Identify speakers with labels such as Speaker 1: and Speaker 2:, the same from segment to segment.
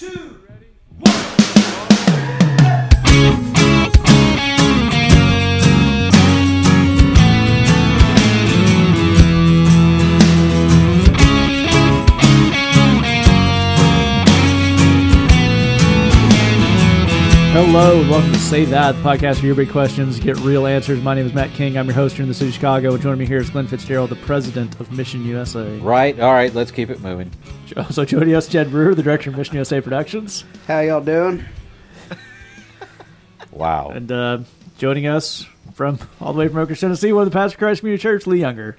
Speaker 1: Hello, Say That, podcast for your big questions, get real answers. My name is Matt King. I'm your host here in the city of Chicago. Joining me here is Glenn Fitzgerald, the president of Mission USA.
Speaker 2: Right. All right. Let's keep it moving.
Speaker 1: Also joining us, Jed Brewer, the director of Mission USA Productions.
Speaker 3: How y'all doing?
Speaker 2: Wow.
Speaker 1: And uh, joining us from all the way from Oakers, Tennessee, one of the pastors of Christ Community Church, Lee Younger.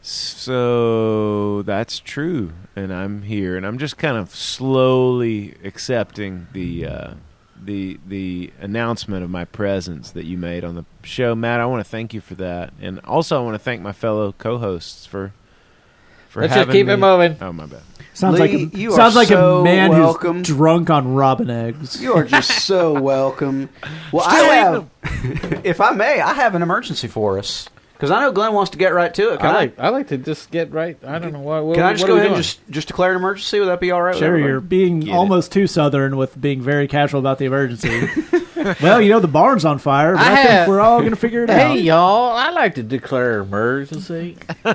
Speaker 4: So that's true, and I'm here, and I'm just kind of slowly accepting the uh, the the announcement of my presence that you made on the show, Matt. I want to thank you for that, and also I want to thank my fellow co-hosts for for
Speaker 2: Let's just
Speaker 4: having
Speaker 2: keep
Speaker 4: me.
Speaker 2: it moving.
Speaker 4: Oh my bad.
Speaker 1: Sounds
Speaker 3: Lee,
Speaker 1: like a,
Speaker 3: you are
Speaker 1: sounds like
Speaker 3: so
Speaker 1: a man
Speaker 3: welcome.
Speaker 1: who's drunk on robin eggs.
Speaker 3: You are just so welcome. Well, I have, if I may, I have an emergency for us because I know Glenn wants to get right to it. Can
Speaker 2: I
Speaker 3: I?
Speaker 2: like. I like to just get right. I don't know why. What,
Speaker 3: Can I just
Speaker 2: what
Speaker 3: go
Speaker 2: are we
Speaker 3: ahead and
Speaker 2: doing?
Speaker 3: just just declare an emergency? Would that be all right? with
Speaker 1: Sure,
Speaker 3: everybody?
Speaker 1: you're being
Speaker 4: Get it.
Speaker 1: almost too southern with being very casual about the emergency. well, you know the barn's on fire, but I,
Speaker 2: I
Speaker 1: think
Speaker 2: have-
Speaker 1: we're all going to figure it out.
Speaker 2: Hey
Speaker 1: out.
Speaker 2: y'all! I like to declare emergency.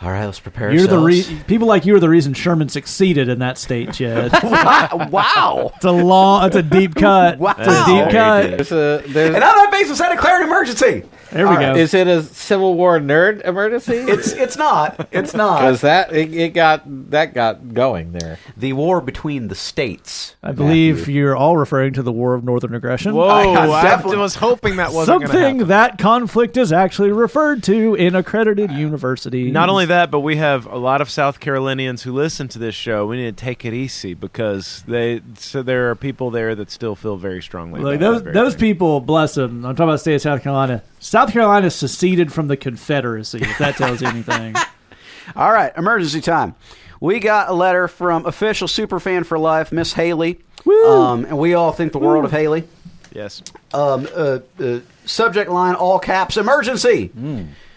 Speaker 3: All right, let's prepare.
Speaker 1: You're the
Speaker 3: ourselves.
Speaker 1: re- people like you are the reason Sherman succeeded in that state, Jed.
Speaker 3: wow.
Speaker 1: It's a long, it's a deep cut.
Speaker 3: Wow.
Speaker 1: It's a deep
Speaker 4: Very
Speaker 1: cut.
Speaker 4: deep.
Speaker 2: There's a. There's,
Speaker 3: And on that basis, I declare an emergency.
Speaker 1: There we
Speaker 3: All right.
Speaker 1: go.
Speaker 2: is it a Civil War nerd emergency?
Speaker 3: It's it's not. It's not.
Speaker 2: because that it, it got that got going there.
Speaker 3: the war between the states.
Speaker 1: I believe
Speaker 3: Matthew.
Speaker 1: you're all referring to the War of Northern Aggression.
Speaker 4: Whoa!
Speaker 3: I- I
Speaker 4: I, was hoping that wasn't
Speaker 1: Something that conflict is actually referred to in accredited universities.
Speaker 4: Not only that, but we have a lot of South Carolinians who listen to this show. We need to take it easy because they. So there are people there that still feel very strongly.
Speaker 1: Like those
Speaker 4: very
Speaker 1: those
Speaker 4: thing.
Speaker 1: people, bless them. I'm talking about the state of South Carolina. South Carolina seceded from the Confederacy. If that tells you anything.
Speaker 3: All right, emergency time. We got a letter from official superfan for life, Miss Haley. Um, and we all think the world of Haley.
Speaker 4: Yes.
Speaker 3: Um, uh, uh, subject line, all caps, emergency.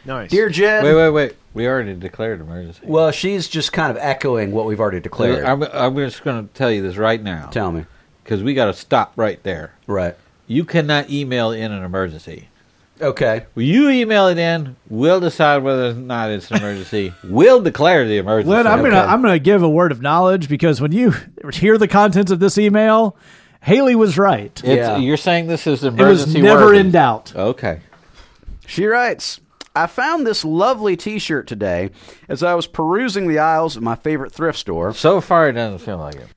Speaker 4: Nice.
Speaker 3: Dear Jed.
Speaker 2: Wait, wait, wait. We already declared emergency.
Speaker 3: Well, she's just kind of echoing what we've already declared.
Speaker 2: I'm, I'm just going to tell you this right now
Speaker 3: Tell me.
Speaker 2: because we got to stop right there.
Speaker 3: Right.
Speaker 2: You cannot email in an emergency.
Speaker 3: Okay.
Speaker 2: You email it in. We'll decide whether or not it's an emergency. we'll declare the emergency.
Speaker 1: Glenn, I'm gonna I'm gonna give a word of knowledge because when you hear the contents of this email, Haley was right.
Speaker 2: It's,
Speaker 3: Yeah.
Speaker 2: You're saying this is emergency.
Speaker 1: It was never
Speaker 2: worthy.
Speaker 1: in doubt.
Speaker 2: Okay.
Speaker 3: She writes, I found this lovely t shirt today as I was perusing the aisles of my favorite thrift store.
Speaker 2: So far, it doesn't feel like it.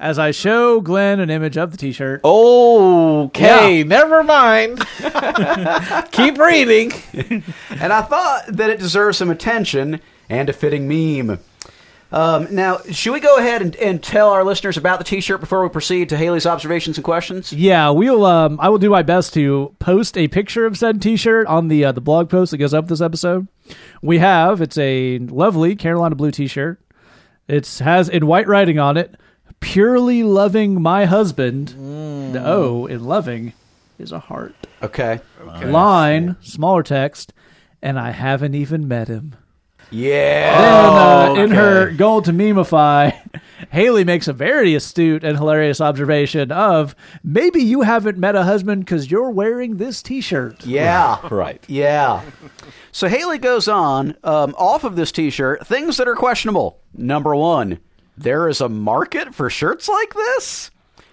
Speaker 1: As I show Glenn an image of the T-shirt,
Speaker 2: Okay, never mind. Keep reading.
Speaker 3: and I thought that it deserves some attention and a fitting meme. Um, now, should we go ahead and, and tell our listeners about the T-shirt before we proceed to Haley's observations and questions?
Speaker 1: yeah, we'll. Um, I will do my best to post a picture of said T-shirt on the uh, the blog post that goes up this episode. We have it's a lovely Carolina blue T-shirt. It has in white writing on it, "Purely loving my husband." The O in loving is a heart.
Speaker 3: Okay.
Speaker 1: Line smaller text, and I haven't even met him.
Speaker 3: Yeah.
Speaker 1: Then, uh, in
Speaker 3: okay.
Speaker 1: her goal to memify, Haley makes a very astute and hilarious observation of maybe you haven't met a husband because you're wearing this T-shirt.
Speaker 3: Yeah.
Speaker 2: Right.
Speaker 3: Yeah. So Haley goes on um, off of this T-shirt. Things that are questionable. Number one, there is a market for shirts like this.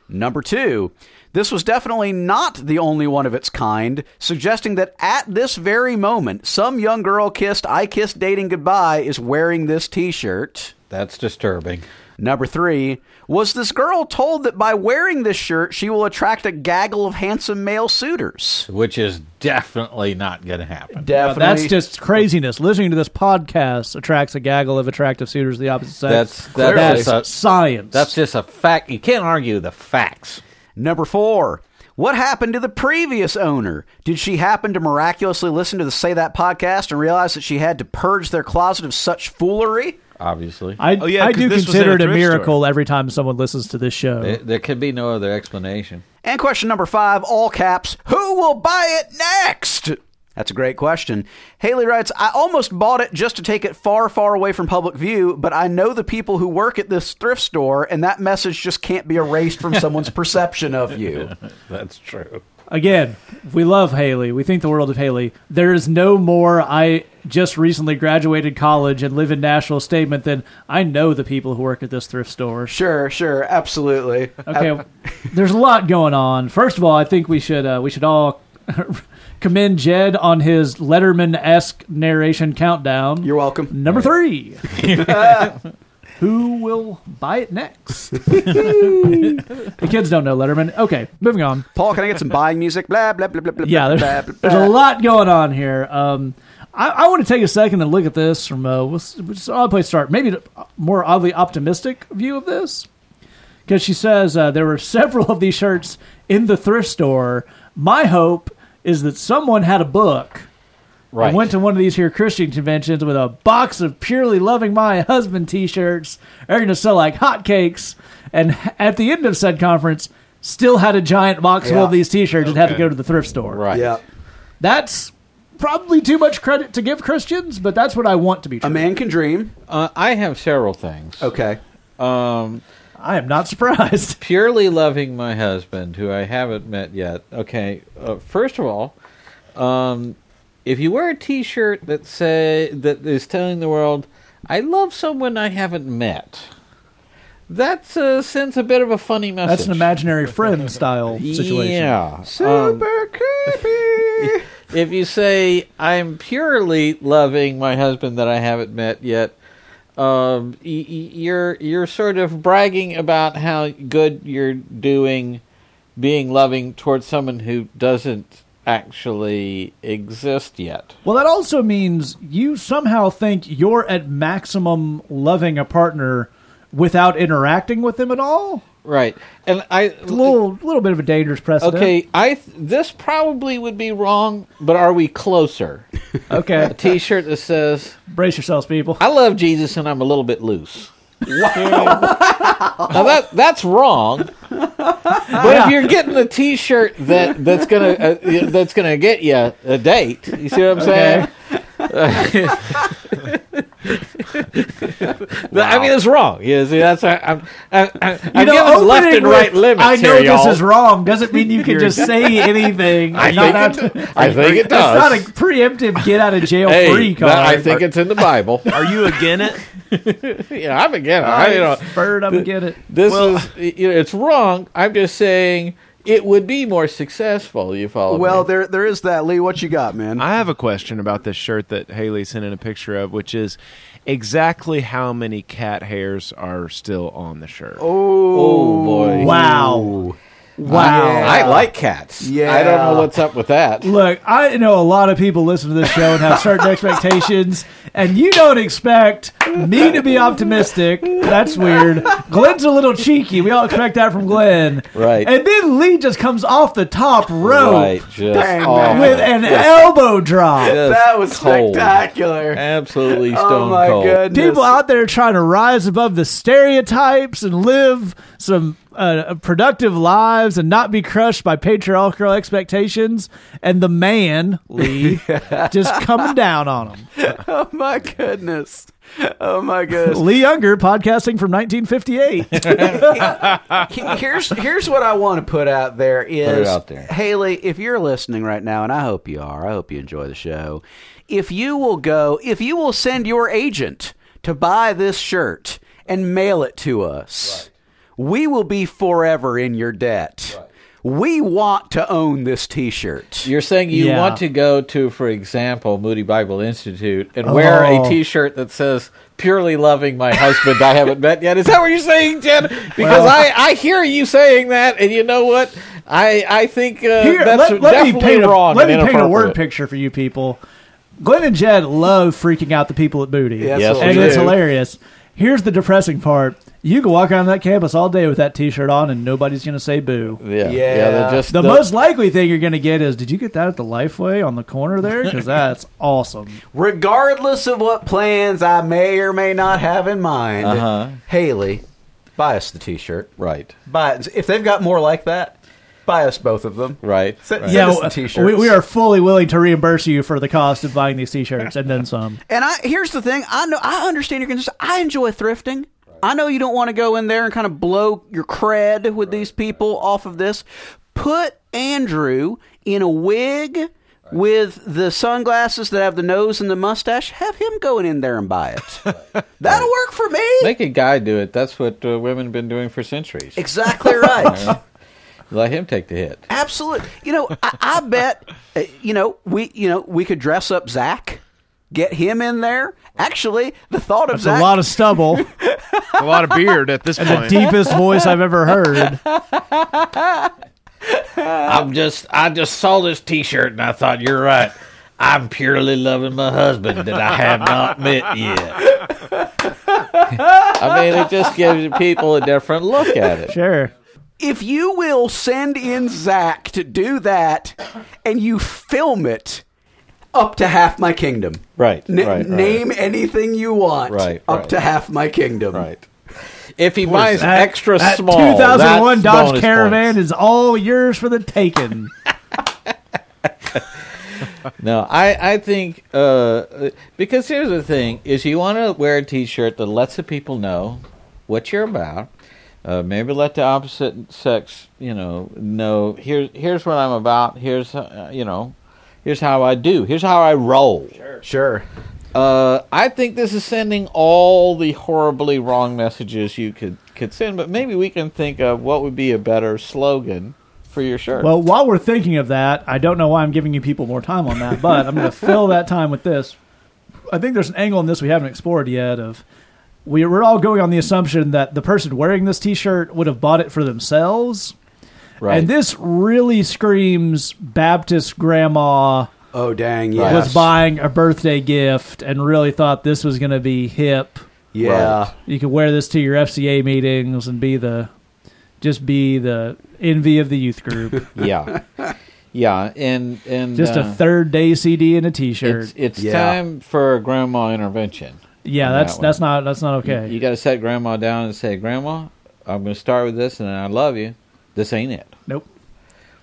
Speaker 3: Number two, this was definitely not the only one of its kind, suggesting that at this very moment, some young girl kissed I kissed dating goodbye is wearing this T-shirt.
Speaker 2: That's disturbing.
Speaker 3: Number three, was this girl told that by wearing this shirt she will attract a gaggle of handsome male suitors?
Speaker 2: Which is definitely not going to happen.
Speaker 3: Definitely.
Speaker 1: That's just craziness. Listening to this podcast attracts a gaggle of attractive suitors of the opposite sex.
Speaker 2: That's- that's
Speaker 1: that's
Speaker 2: a-
Speaker 1: science.
Speaker 2: That's just a fact. You can't argue the facts.
Speaker 3: Number four. What happened to the previous owner? Did she happen to miraculously listen to the Say That podcast and realize that she had to purge their closet of such foolery?
Speaker 2: Obviously,
Speaker 1: I,
Speaker 4: Oh, yeah,
Speaker 1: I
Speaker 4: 'cause
Speaker 1: do consider it a
Speaker 4: thrift
Speaker 1: miracle every time someone listens to this show.
Speaker 2: there, there could be no other explanation.
Speaker 3: And question number five, all caps, who will buy it next? That's a great question. Haley writes, I almost bought it just to take it far, far away from public view, but I know the people who work at this thrift store, and that message just can't be erased from someone's perception of you.
Speaker 2: That's true.
Speaker 1: Again, we love Haley. We think the world of Haley. There is no more I just recently graduated college and live in Nashville statement than I know the people who work at this thrift store.
Speaker 3: Sure, sure, absolutely.
Speaker 1: Okay, there's a lot going on. First of all, I think we should uh, we should all commend Jed on his Letterman esque narration countdown.
Speaker 3: You're welcome.
Speaker 1: Number three. Who will buy it next? the kids don't know Letterman. Okay, moving on.
Speaker 3: Paul, can I get some buying music? Blah, blah, blah, blah, blah,
Speaker 1: Yeah,
Speaker 3: blah,
Speaker 1: there's,
Speaker 3: blah, blah,
Speaker 1: there's a lot going on here. Um, I, I want to take a second and look at this from a what's, what's an odd place to start. Maybe a more oddly optimistic view of this. Because she says uh, there were several of these shirts in the thrift store. My hope is that someone had a book
Speaker 2: Right.
Speaker 1: I went to one of these here Christian conventions with a box of purely loving my husband T-shirts. They're going to sell like hotcakes, and at the end of said conference, still had a giant box full
Speaker 3: Yeah.
Speaker 1: of these T-shirts and had to go to the thrift store.
Speaker 2: right.
Speaker 3: Yeah.
Speaker 1: That's probably too much credit to give Christians, but that's what I want to be true.
Speaker 3: A man can dream.
Speaker 2: Uh, I have several things.
Speaker 3: Okay.
Speaker 2: Um,
Speaker 1: I am not surprised.
Speaker 2: purely loving my husband, who I haven't met yet. Okay, uh, first of all, um, if you wear a T-shirt that say that is telling the world, "I love someone I haven't met," that uh, sends a bit of a funny message.
Speaker 1: That's an imaginary friend style situation.
Speaker 2: Yeah. Um,
Speaker 3: Super creepy.
Speaker 2: if you say I'm purely loving my husband that I haven't met yet, um, y- y- you're you're sort of bragging about how good you're doing, being loving towards someone who doesn't actually exist yet.
Speaker 1: Well, that also means you somehow think you're at maximum loving a partner without interacting with them at all.
Speaker 2: Right, and I
Speaker 1: A little, little bit of a dangerous precedent.
Speaker 2: okay. I th- this probably would be wrong, but are we closer?
Speaker 1: Okay.
Speaker 2: A T-shirt that says
Speaker 1: Brace yourselves, people.
Speaker 2: I love Jesus and I'm a little bit loose. Now that that's wrong. But if you're getting a T-shirt that that's gonna uh, that's gonna get you a date, you see what I'm saying? I mean, it's wrong. Yeah, see, that's I, I'm I, I, I'm giving left and right
Speaker 1: with,
Speaker 2: limits
Speaker 1: I know
Speaker 2: here,
Speaker 1: this
Speaker 2: y'all.
Speaker 1: is wrong doesn't mean you can just say anything.
Speaker 2: I
Speaker 1: and not
Speaker 2: think it,
Speaker 1: to-
Speaker 2: I think it
Speaker 1: It's not a preemptive get out of jail
Speaker 2: hey,
Speaker 1: free card.
Speaker 2: I think it's in the Bible.
Speaker 4: Are you again it?
Speaker 2: yeah, I'm again. I, you know,
Speaker 1: Bird, I'm get it.
Speaker 2: This
Speaker 4: Well-
Speaker 2: is you know, it's wrong. I'm just saying it would be more successful. You follow?
Speaker 3: Well,
Speaker 2: me?
Speaker 3: there there is that. Lee, what you got, man?
Speaker 4: I have a question about this shirt that Haley sent in a picture of, which is exactly how many cat hairs are still on the shirt.
Speaker 2: oh, oh boy!
Speaker 1: Wow. Wow.
Speaker 3: Yeah.
Speaker 2: I like cats.
Speaker 3: Yeah.
Speaker 2: I don't know what's up with that.
Speaker 1: Look, I know a lot of people listen to this show and have certain expectations, and you don't expect me to be optimistic. That's weird. Glenn's a little cheeky. We all expect that from Glenn.
Speaker 2: Right.
Speaker 1: And then Lee just comes off the top rope
Speaker 2: Right, just
Speaker 3: Dang,
Speaker 1: with an elbow drop.
Speaker 3: That was
Speaker 2: cold.
Speaker 3: spectacular.
Speaker 2: Absolutely oh stone
Speaker 3: Oh my
Speaker 2: cold.
Speaker 3: goodness.
Speaker 1: People out there trying to rise above the stereotypes and live some uh, productive lives and not be crushed by patriarchal expectations, and the man Lee just coming down on them.
Speaker 3: Oh my goodness. Oh my goodness.
Speaker 1: Lee Younger podcasting from 1958.
Speaker 3: here's here's what I want to put out there is
Speaker 2: Put it out there.
Speaker 3: Haley, if you're listening right now, and I hope you are, I hope you enjoy the show. If you will go, if you will send your agent to buy this shirt and mail it to us, we will be forever in your debt. We want to own this T-shirt.
Speaker 2: You're saying you
Speaker 1: Yeah.
Speaker 2: want to go to, for example, Moody Bible Institute and wear
Speaker 1: Oh.
Speaker 2: a T-shirt that says "Purely loving my husband I haven't met yet." Is that what you're saying, Jen? Because
Speaker 1: Well-
Speaker 2: I, I hear you saying that, and you know what? I I think uh,
Speaker 1: Here,
Speaker 2: that's
Speaker 1: let, let me
Speaker 2: definitely
Speaker 1: paint a,
Speaker 2: wrong.
Speaker 1: let me paint a word picture for you people. Glenn and Jed love freaking out the people at Booty.
Speaker 3: Yes,
Speaker 2: Yes,
Speaker 1: and it's hilarious. Here's the depressing part. You can walk around that campus all day with that T-shirt on, and nobody's going to say boo.
Speaker 2: Yeah,
Speaker 3: Yeah.
Speaker 2: yeah. they're just
Speaker 1: The most likely thing you're going to get is, did you get that at the Lifeway on the corner there? Because that's awesome.
Speaker 3: Regardless of what plans I may or may not have in mind,
Speaker 2: Uh-huh.
Speaker 3: Haley, buy us the T-shirt.
Speaker 2: right.
Speaker 3: Buy it. If they've got more like that, Buy us both of them.
Speaker 2: Right.
Speaker 3: Send-
Speaker 2: right.
Speaker 3: send
Speaker 1: yeah,
Speaker 3: us the
Speaker 1: w-
Speaker 3: t-shirts.
Speaker 1: we, we are fully willing to reimburse you for the cost of buying these t-shirts and then some.
Speaker 3: And I here's the thing. I know I understand your concern. I enjoy thrifting. I know you don't want to go in there and kind of blow your cred with these people off of this. Put Andrew in a wig with the sunglasses that have the nose and the mustache. Have him going in there and buy it. That'll work for me.
Speaker 2: Make a guy do it. That's what uh, women have been doing for centuries.
Speaker 3: exactly right.
Speaker 2: Let him take the hit.
Speaker 3: Absolutely. You know, I, I bet. uh, You know, we you know we could dress up Zach, get him in there. Actually, the thought of
Speaker 1: It's
Speaker 3: Zach.
Speaker 1: a lot of stubble.
Speaker 4: a lot of beard at this
Speaker 1: the
Speaker 4: point.
Speaker 1: The deepest voice I've ever heard.
Speaker 2: I'm just I just saw this T-shirt and I thought you're right. I'm purely loving my husband that I have not met yet. I mean, it just gives people a different look at it.
Speaker 1: Sure.
Speaker 3: If you will send in Zach to do that, and you film it. Up to half my kingdom.
Speaker 2: Right,
Speaker 3: N-
Speaker 2: right, right.
Speaker 3: Name anything you want.
Speaker 2: Right,
Speaker 3: Up
Speaker 2: right.
Speaker 3: to half my kingdom.
Speaker 2: Right. If he buys
Speaker 1: That-
Speaker 2: extra
Speaker 1: that
Speaker 2: small,
Speaker 1: 2001
Speaker 2: that's
Speaker 1: Dodge
Speaker 2: bonus
Speaker 1: Caravan
Speaker 2: points.
Speaker 1: is all yours for the taking.
Speaker 2: No, I I think uh, because here's the thing: is you want to wear a T-shirt that lets the people know what you're about. Uh, maybe let the opposite sex, you know, know here's here's what I'm about. Here's uh, you know, here's how I do. Here's how I roll.
Speaker 3: Sure.
Speaker 2: Uh, I think this is sending all the horribly wrong messages you could could send. But maybe we can think of what would be a better slogan for your shirt.
Speaker 1: Well, while we're thinking of that, I don't know why I'm giving you people more time on that, but I'm going to fill that time with this. I think there's an angle in this we haven't explored yet of we, we're all going on the assumption that the person wearing this t-shirt would have bought it for themselves.
Speaker 2: right.
Speaker 1: And this really screams Baptist grandma
Speaker 3: Oh dang!
Speaker 2: Right.
Speaker 3: Yes.
Speaker 1: was buying a birthday gift and really thought this was going to be hip.
Speaker 3: Yeah.
Speaker 2: Right.
Speaker 1: You could wear this to your FCA meetings and be the just be the envy of the youth group.
Speaker 2: yeah, yeah, and and
Speaker 1: just
Speaker 2: uh,
Speaker 1: a Third Day CD and a t-shirt.
Speaker 2: It's, it's
Speaker 3: Yeah.
Speaker 2: time for a grandma intervention.
Speaker 1: Yeah, that's
Speaker 2: that
Speaker 1: that's not that's not okay.
Speaker 2: You got to set grandma down and say, "Grandma, I'm going to start with this, and I love you. This ain't it.
Speaker 1: nope.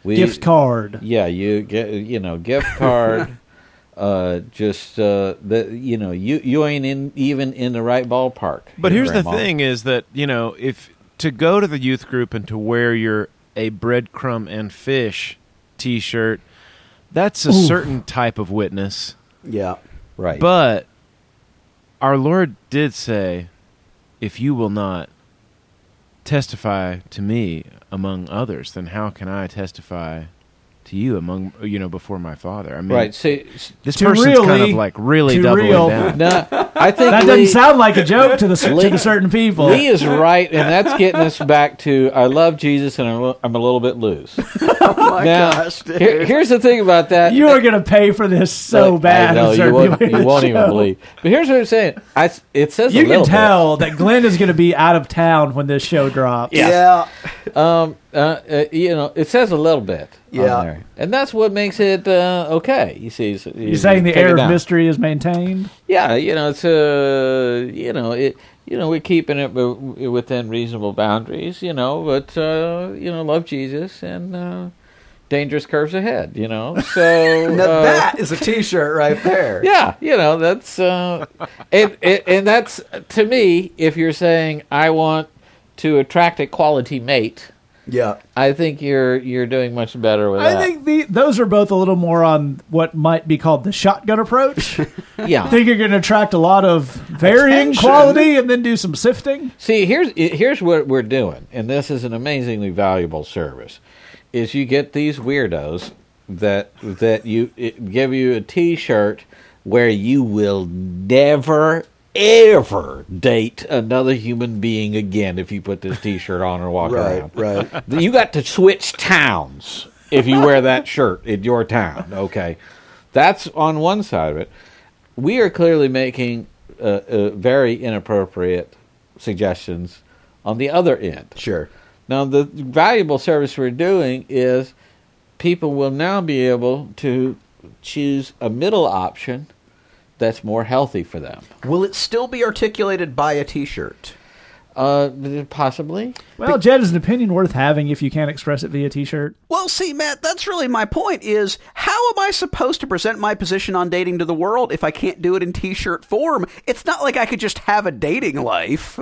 Speaker 2: We,
Speaker 1: Gift card.
Speaker 2: Yeah, you get you know gift card. uh, just uh, the you know you you ain't in even in the right ballpark.
Speaker 4: But
Speaker 2: here,
Speaker 4: here's the thing: is that you know if to go to the youth group and to wear your a breadcrumb and fish T-shirt, that's a
Speaker 1: Oof.
Speaker 4: certain type of witness.
Speaker 3: Yeah.
Speaker 2: right?
Speaker 4: But our Lord did say, "If you will not testify to me among others, then how can I testify to you among you know before my Father?" I mean,
Speaker 2: right. See,
Speaker 4: this
Speaker 1: To
Speaker 4: person's kind of like really
Speaker 1: to
Speaker 4: doubling
Speaker 1: real-
Speaker 4: down.
Speaker 2: no, I think
Speaker 1: That
Speaker 2: Lee,
Speaker 1: doesn't sound like a joke to the to the certain people.
Speaker 2: Lee is right, and that's getting us back to I love Jesus, and I'm, I'm a little bit loose.
Speaker 3: Oh my
Speaker 2: now,
Speaker 3: gosh, dude.
Speaker 2: here- here's the thing about that.
Speaker 1: you are going to pay for this so
Speaker 2: I
Speaker 1: bad.
Speaker 2: know
Speaker 1: in
Speaker 2: you won't, you won't even believe. But here's what I'm saying. I, it says
Speaker 1: You
Speaker 2: a
Speaker 1: can
Speaker 2: little
Speaker 1: tell that Glenn is going to be out of town when this show drops.
Speaker 3: yeah.
Speaker 2: Bit. Um, uh, uh, you know, it says a little bit. on
Speaker 3: Yeah.
Speaker 2: there. and that's what makes it uh, okay. You see, so you
Speaker 1: You're saying the air of mystery is maintained?
Speaker 2: Yeah, you know, it's uh, you know, it. You know, we're keeping it within reasonable boundaries. You know, but uh, you know, love Jesus and uh, dangerous curves ahead. You know, so
Speaker 3: Now
Speaker 2: uh,
Speaker 3: that is a T-shirt right there.
Speaker 2: Yeah, you know that's uh, and, and and that's to me. If you're saying I want to attract a quality mate,
Speaker 3: Yeah.
Speaker 2: I think you're you're doing much better with
Speaker 1: I
Speaker 2: that.
Speaker 1: think the, those are both a little more on what might be called the shotgun approach. I
Speaker 2: yeah.
Speaker 1: think you're going to attract a lot of varying
Speaker 3: Attention.
Speaker 1: quality and then do some sifting.
Speaker 2: See, here's here's what we're doing, and this is an amazingly valuable service. Is you get these weirdos that that you it, give you a T-shirt where you will never ever date another human being again if you put this T-shirt on or walk
Speaker 3: Right.
Speaker 2: around.
Speaker 3: Right.
Speaker 2: You got to switch towns if you wear that shirt in your town. Okay, that's on one side of it. We are clearly making uh, uh, very inappropriate suggestions on the other end.
Speaker 3: Sure.
Speaker 2: Now, the valuable service we're doing is people will now be able to choose a middle option that's more healthy for them.
Speaker 3: Will it still be articulated by a T-shirt?
Speaker 2: Uh, possibly.
Speaker 1: Well, Jed is an opinion worth having if you can't express it via T-shirt.
Speaker 3: Well, see, Matt, that's really my point is how am I supposed to present my position on dating to the world if I can't do it in t-shirt form? It's not like I could just have a dating life.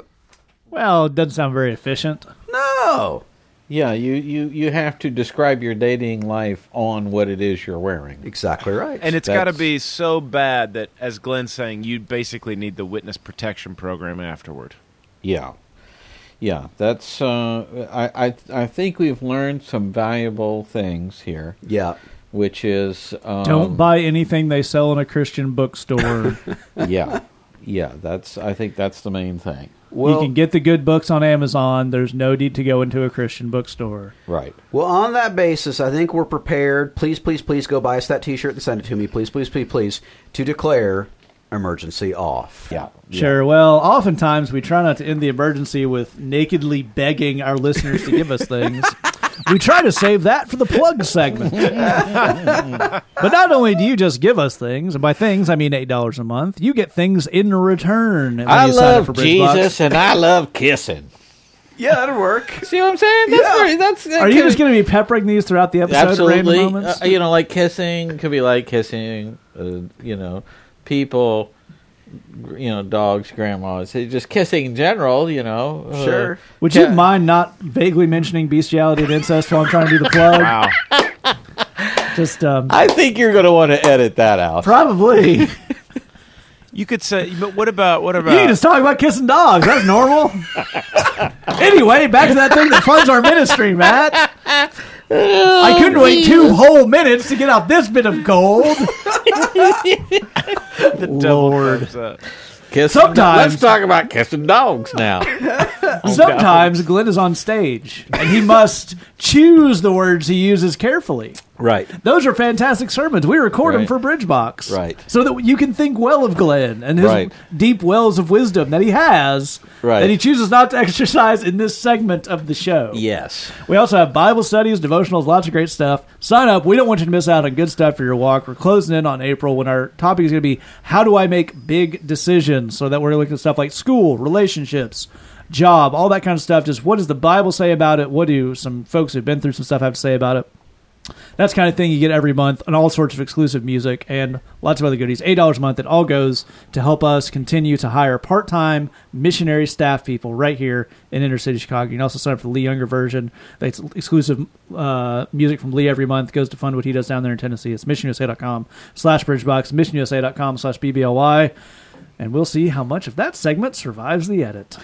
Speaker 1: Well, it doesn't sound very efficient.
Speaker 3: No.
Speaker 2: Yeah, you, you, you have to describe your dating life on what it is you're wearing.
Speaker 3: Exactly right.
Speaker 4: And it's got to be so bad that, as Glenn's saying, you basically need the witness protection program afterward.
Speaker 2: Yeah, yeah. That's. Uh, I, I I think we've learned some valuable things here,
Speaker 3: yeah.
Speaker 2: which is um,
Speaker 1: Don't buy anything they sell in a Christian bookstore.
Speaker 2: Yeah, yeah. That's. I think that's the main thing.
Speaker 3: Well,
Speaker 1: you can get the good books on Amazon. There's no need to go into a Christian bookstore.
Speaker 2: Right.
Speaker 3: well, on that basis, I think we're prepared. Please, please, please go buy us that t-shirt and send it to me. Please, please, please, please, to declare emergency off.
Speaker 2: Yeah.
Speaker 1: Sure. Well, oftentimes we try not to end the emergency with nakedly begging our listeners to give us things. We try to save that for the plug segment. but not only do you just give us things, and by things I mean eight dollars a month, you get things in return. when
Speaker 2: I
Speaker 1: you sign up
Speaker 2: love
Speaker 1: for
Speaker 2: Jesus and I love kissing.
Speaker 3: Yeah, that'll work.
Speaker 2: See what I'm saying? That's
Speaker 3: Yeah.
Speaker 2: very, that's. that
Speaker 1: Are you just going to be peppering these throughout the episode at
Speaker 2: absolutely? Uh, you know, like kissing could be like kissing. Uh, you know, people. You know, dogs, grandmas. Just kissing in general. You know. uh,
Speaker 3: Sure.
Speaker 1: Would you
Speaker 2: Yeah.
Speaker 1: mind not vaguely mentioning bestiality and incest while I'm trying to do the plug?
Speaker 4: Wow.
Speaker 1: Just um,
Speaker 2: I think you're going to want to edit that out.
Speaker 1: probably.
Speaker 4: you could say, but what about what
Speaker 1: You
Speaker 4: about?
Speaker 1: can just talk about kissing dogs. That's normal. anyway, back to that thing that funds our ministry, Matt. I oh, couldn't wait two whole minutes to get out this bit of gold.
Speaker 4: the double
Speaker 1: Lord.
Speaker 4: thumbs up.
Speaker 2: Kissing,
Speaker 1: Sometimes-
Speaker 2: let's talk about kissing dogs now.
Speaker 1: Sometimes Glenn is on stage and he must choose the words he uses carefully.
Speaker 2: Right.
Speaker 1: Those are fantastic sermons. We record them for Bridgebox.
Speaker 2: Right.
Speaker 1: So that you can think well of Glenn and his
Speaker 2: Right.
Speaker 1: deep wells of wisdom that he has
Speaker 2: Right.
Speaker 1: that he chooses not to exercise in this segment of the show.
Speaker 2: Yes.
Speaker 1: We also have Bible studies, devotionals, lots of great stuff. Sign up. We don't want you to miss out on good stuff for your walk. We're closing in on April when our topic is going to be how do I make big decisions? So that we're looking at stuff like school, relationships, job, all that kind of stuff. Just what does the Bible say about it? What do some folks who've been through some stuff have to say about it? That's kind of thing you get every month, and all sorts of exclusive music and lots of other goodies. Eight dollars a month. It all goes to help us continue to hire part-time missionary staff people right here in inner city Chicago. You can also sign up for the Lee Younger version. That's exclusive uh, music from Lee every month. Goes to fund what he does down there in Tennessee. It's missionusa.com slash bridgebox, missionusa.com slash BBLY. And we'll see how much of that segment survives the edit.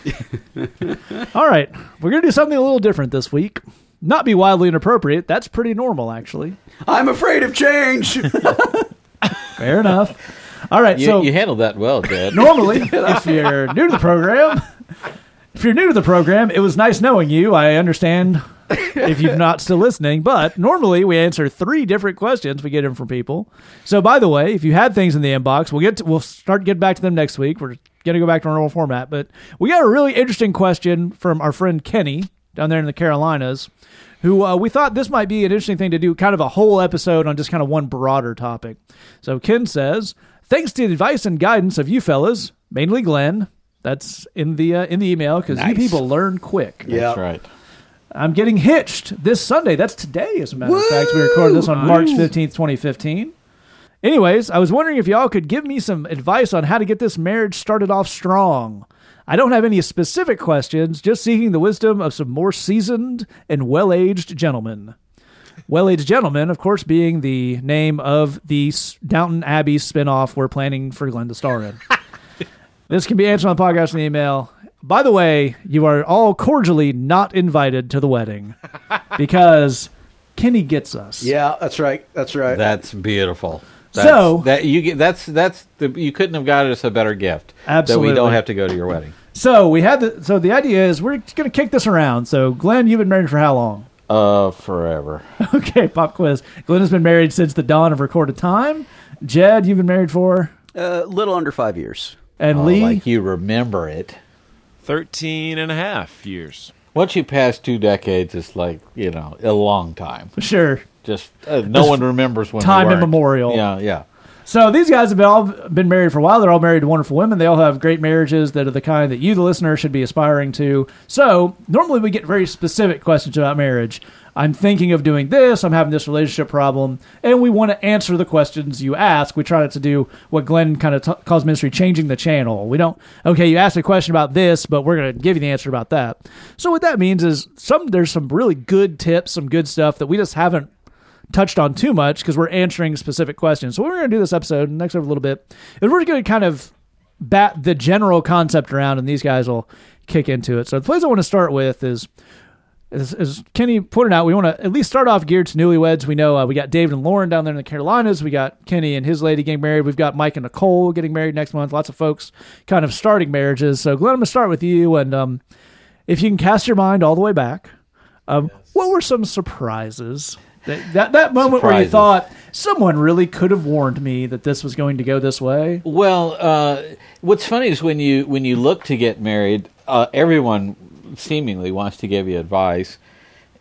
Speaker 1: all right. We're going to do something a little different this week. Not be wildly inappropriate. That's pretty normal, actually.
Speaker 3: I'm afraid of change.
Speaker 1: Fair enough. All right,
Speaker 2: You,
Speaker 1: so
Speaker 2: you handled that well, Dad.
Speaker 1: normally, if you're new to the program, if you're new to the program, it was nice knowing you. I understand if you're not still listening, but normally we answer three different questions we get in from people. So, by the way, if you had things in the inbox, we'll get to, we'll start getting back to them next week. We're gonna go back to our normal format, but we got a really interesting question from our friend Kenny down there in the Carolinas. Who uh, we thought this might be an interesting thing to do, kind of a whole episode on just kind of one broader topic. So Ken says, "Thanks to the advice and guidance of you fellas, mainly Glenn. That's in the uh, in the email because you people learn quick.
Speaker 3: yeah.
Speaker 2: That's right.
Speaker 1: I'm getting hitched this Sunday. That's today, as a matter of fact. We recorded this on March 15th, 2015. Anyways, I was wondering if y'all could give me some advice on how to get this marriage started off strong. I don't have any specific questions, just seeking the wisdom of some more seasoned and well aged gentlemen. Well aged gentlemen, of course, being the name of the S- Downton Abbey spinoff we're planning for Glenn to star in. this can be answered on the podcast and email. By the way, you are all cordially not invited to the wedding because Kenny gets us.
Speaker 3: Yeah, that's right. That's right.
Speaker 2: That's beautiful. That's,
Speaker 1: So-
Speaker 2: that you get that's that's the you couldn't have got us a better gift. That
Speaker 1: Absolutely.
Speaker 2: we don't have to go to your wedding.
Speaker 1: So we had the so the idea is we're going to kick this around. So Glenn, you've been married for how long?
Speaker 2: Uh, forever.
Speaker 1: Okay, pop quiz. Glenn has been married since the dawn of recorded time. Jed, you've been married for,
Speaker 3: a little under five years.
Speaker 1: and
Speaker 2: Oh,
Speaker 1: Lee.
Speaker 2: like you remember it.
Speaker 4: 13 and a half years.
Speaker 2: Once you pass two decades, it's like you know a long time.
Speaker 1: Sure.
Speaker 2: Just uh, no one remembers when
Speaker 1: time
Speaker 2: weren't.
Speaker 1: immemorial.
Speaker 2: Yeah, yeah.
Speaker 1: So these guys have been all been married for a while. They're all married to wonderful women. They all have great marriages that are the kind that you, the listener, should be aspiring to. So normally we get very specific questions about marriage. I'm thinking of doing this. I'm having this relationship problem, and we want to answer the questions you ask. We try not to do what Glenn kind of t- calls ministry changing the channel. We don't. Okay, you asked a question about this, but we're going to give you the answer about that. So what that means is some there's some really good tips, some good stuff that we just haven't touched on too much because we're answering specific questions. So what we're going to do this episode next over a little bit is we're going to kind of bat the general concept around, and these guys will kick into it. So the place I want to start with is. As, as Kenny pointed out, we want to at least start off geared to newlyweds. We know uh, we got David and Lauren down there in the Carolinas. We got Kenny and his lady getting married. We've got Mike and Nicole getting married next month. Lots of folks kind of starting marriages. So, Glenn, I'm going to start with you. And um, if you can cast your mind all the way back, um, what were some surprises that that, that moment where you thought someone really could have warned me that this was going to go this way?
Speaker 2: Well, uh, what's funny is when you when you look to get married, uh, everyone seemingly wants to give you advice,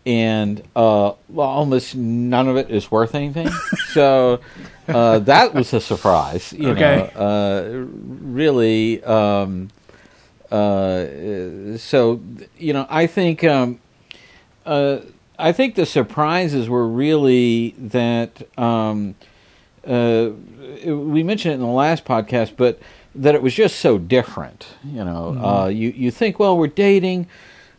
Speaker 2: and uh, well, almost none of it is worth anything. so uh, that was a surprise. You
Speaker 1: Okay.
Speaker 2: know, uh, really. Um, uh, so you know, I think. Um, uh, I think the surprises were really that um, uh, we mentioned it in the last podcast, but that it was just so different. You know, uh, you you think, well, we're dating,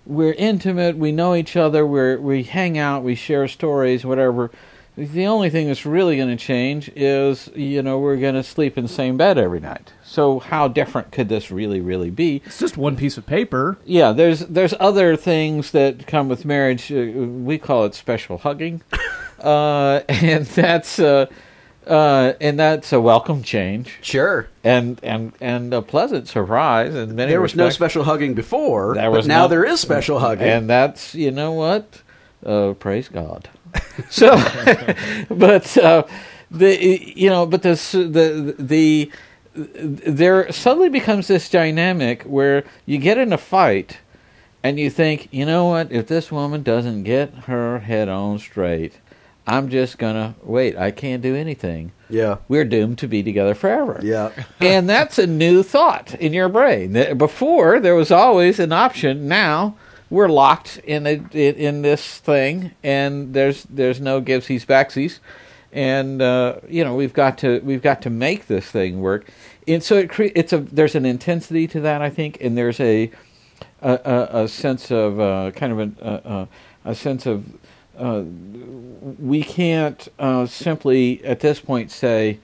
Speaker 2: we're intimate, we know each other, we we hang out, we share stories, whatever. The only thing that's really going to change is, you know, we're going to sleep in the same bed every night. So how different could this really, really be?
Speaker 1: It's just one piece of paper.
Speaker 2: Yeah, there's there's other things that come with marriage. Uh, we call it special hugging, uh, and that's uh, uh, and that's a welcome change
Speaker 3: Sure.
Speaker 2: and and and a pleasant surprise. And many
Speaker 3: There was no special hugging before,
Speaker 2: There
Speaker 3: but
Speaker 2: was
Speaker 3: now
Speaker 2: no-
Speaker 3: there is special hugging.
Speaker 2: and that's you know what, uh, praise God. so, but uh, the you know, but this the the there suddenly becomes this dynamic where you get in a fight and you think, you know what, if this woman doesn't get her head on straight, I'm just gonna wait. I can't do anything.
Speaker 3: yeah.
Speaker 2: We're doomed to be together forever
Speaker 3: Yeah.
Speaker 2: and that's a new thought in your brain. Before there was always an option. Now we're locked in a in, this thing, and there's there's no givesies backsies, and uh, you know we've got to we've got to make this thing work. And so it cre- it's a there's an intensity to that I think, and there's a a, a, sense of uh, kind of a, a, a sense of uh, we can't uh, simply at this point say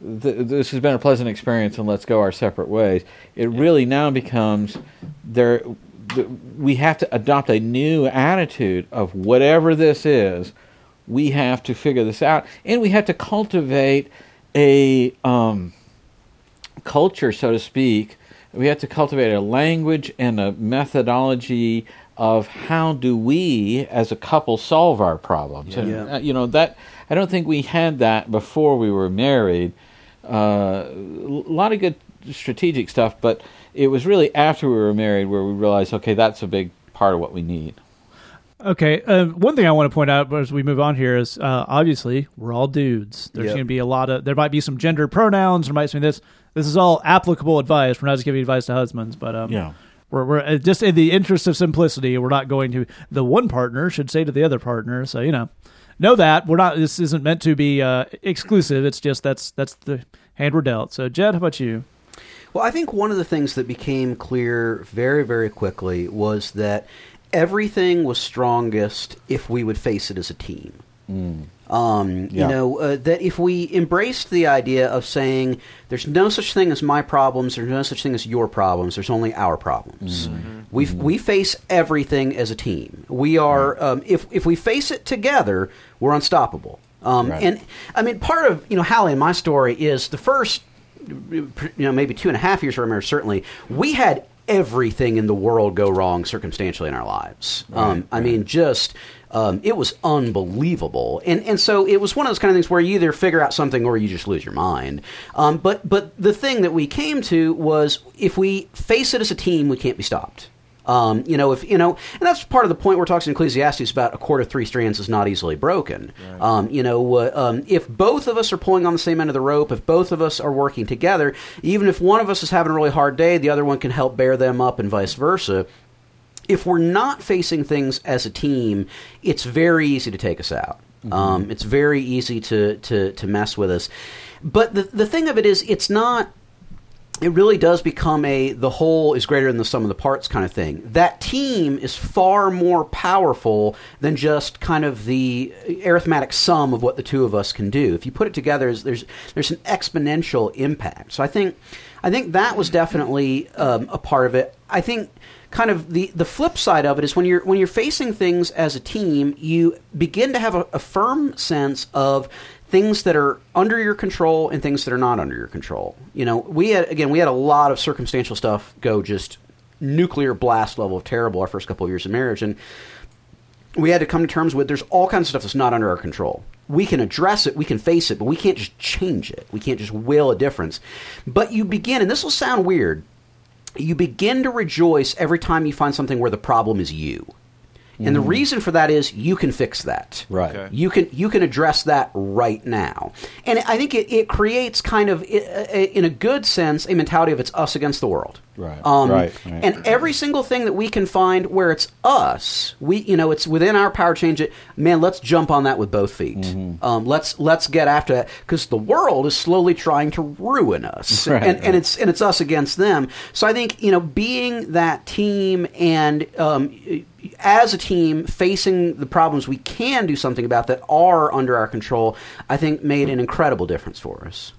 Speaker 2: th- this has been a pleasant experience and let's go our separate ways. It really now becomes there. We have to adopt a new attitude of whatever this is. We have to figure this out, and we have to cultivate a um, culture, so to speak. We have to cultivate a language and a methodology of how do we, as a couple, solve our problems. And, uh, you know that I don't think we had that before we were married. Uh, a lot of good strategic stuff, but it was really after we were married where we realized, okay, that's a big part of what we need.
Speaker 1: Okay. Uh, one thing I want to point out as we move on here is uh, obviously we're all dudes. There's
Speaker 3: Yep.
Speaker 1: going to be a lot of there might be some gender pronouns. There might be this. This is all applicable advice. We're not just giving advice to husbands, but um,
Speaker 2: Yeah.
Speaker 1: we're we're uh, just in the interest of simplicity. We're not going to the one partner should say to the other partner. So you know, know that we're not. This isn't meant to be uh, exclusive. It's just that's that's the hand we're dealt. So Jed, how about you?
Speaker 3: Well, I think one of the things that became clear very, very quickly was that everything was strongest if we would face it as a team. Um,
Speaker 2: Yeah.
Speaker 3: You know, uh, that if we embraced the idea of saying there's no such thing as my problems, there's no such thing as your problems, there's only our problems. We we face everything as a team. We are um, if if we face it together, we're unstoppable. Um,
Speaker 2: Right.
Speaker 3: And I mean, part of you know Hallie and my story is the first you know maybe two and a half years our marriage certainly we had everything in the world go wrong circumstantially in our lives. Um, i mean just um, it was unbelievable. And and so it was one of those kind of things where you either figure out something or you just lose your mind. Um, but but the thing that we came to was if we face it as a team we can't be stopped Um, you know, if you know, and that's part of the point we're talking in Ecclesiastes about a cord of three strands is not easily broken. Um, you know, uh, um, if both of us are pulling on the same end of the rope, if both of us are working together, even if one of us is having a really hard day, the other one can help bear them up, and vice versa. If we're not facing things as a team, it's very easy to take us out. Um, it's very easy to, to to mess with us. But the the thing of it is, it's not it really does become a the whole is greater than the sum of the parts kind of thing. That team is far more powerful than just kind of the arithmetic sum of what the two of us can do. If you put it together, there's there's, an exponential impact. So I think I think that was definitely um, a part of it. I think kind of the the flip side of it is when you're when you're facing things as a team, you begin to have a, a firm sense of things that are under your control and things that are not under your control. You know, we had again we had a lot of circumstantial stuff go just nuclear blast level of terrible our first couple of years of marriage and we had to come to terms with there's all kinds of stuff that's not under our control. We can address it, we can face it, but we can't just change it. We can't just will a difference. But you begin, and this will sound weird, you begin to rejoice every time you find something where the problem is you. And the reason for that is you can fix that.
Speaker 5: Right.
Speaker 4: Okay.
Speaker 3: You can you can address that right now, and I think it, it creates kind of, i- i- in a good sense, a mentality of it's us against the world.
Speaker 5: Right,
Speaker 3: Um,
Speaker 5: right, right.
Speaker 3: And every single thing that we can find where it's us, we you know it's within our power change it. Man, let's jump on that with both feet.
Speaker 5: Mm-hmm.
Speaker 3: Um, let's let's get after that because the world is slowly trying to ruin us,
Speaker 5: Right,
Speaker 3: and,
Speaker 5: right.
Speaker 3: and it's and it's us against them. So I think you know being that team and um, as a team facing the problems we can do something about that are under our control, I think made an incredible difference for us.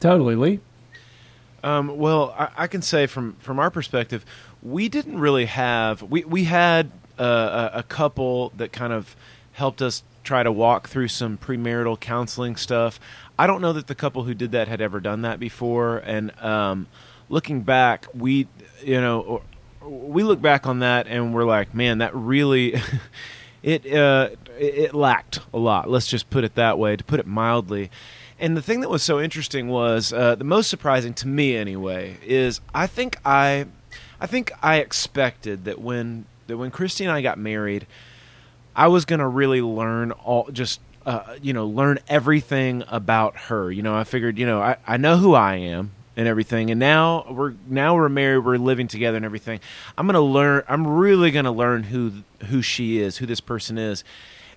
Speaker 1: Totally, Lee.
Speaker 4: Um, well, I, I can say from from our perspective, we didn't really have we we had uh, a, a couple that kind of helped us try to walk through some premarital counseling stuff. I don't know that the couple who did that had ever done that before, and um, looking back, we you know we look back on that and we're like, man, that really. It, uh, it lacked a lot. Let's just put it that way, to put it mildly. And the thing that was so interesting was uh, the most surprising to me, anyway, is I think I, I think I expected that when that when Christy and I got married, I was going to really learn all just uh, you know learn everything about her. You know, I figured you know I, I know who I am and everything, and now we're now we're married, we're living together and everything. I'm to learn. I'm really going to learn who who she is, who this person is.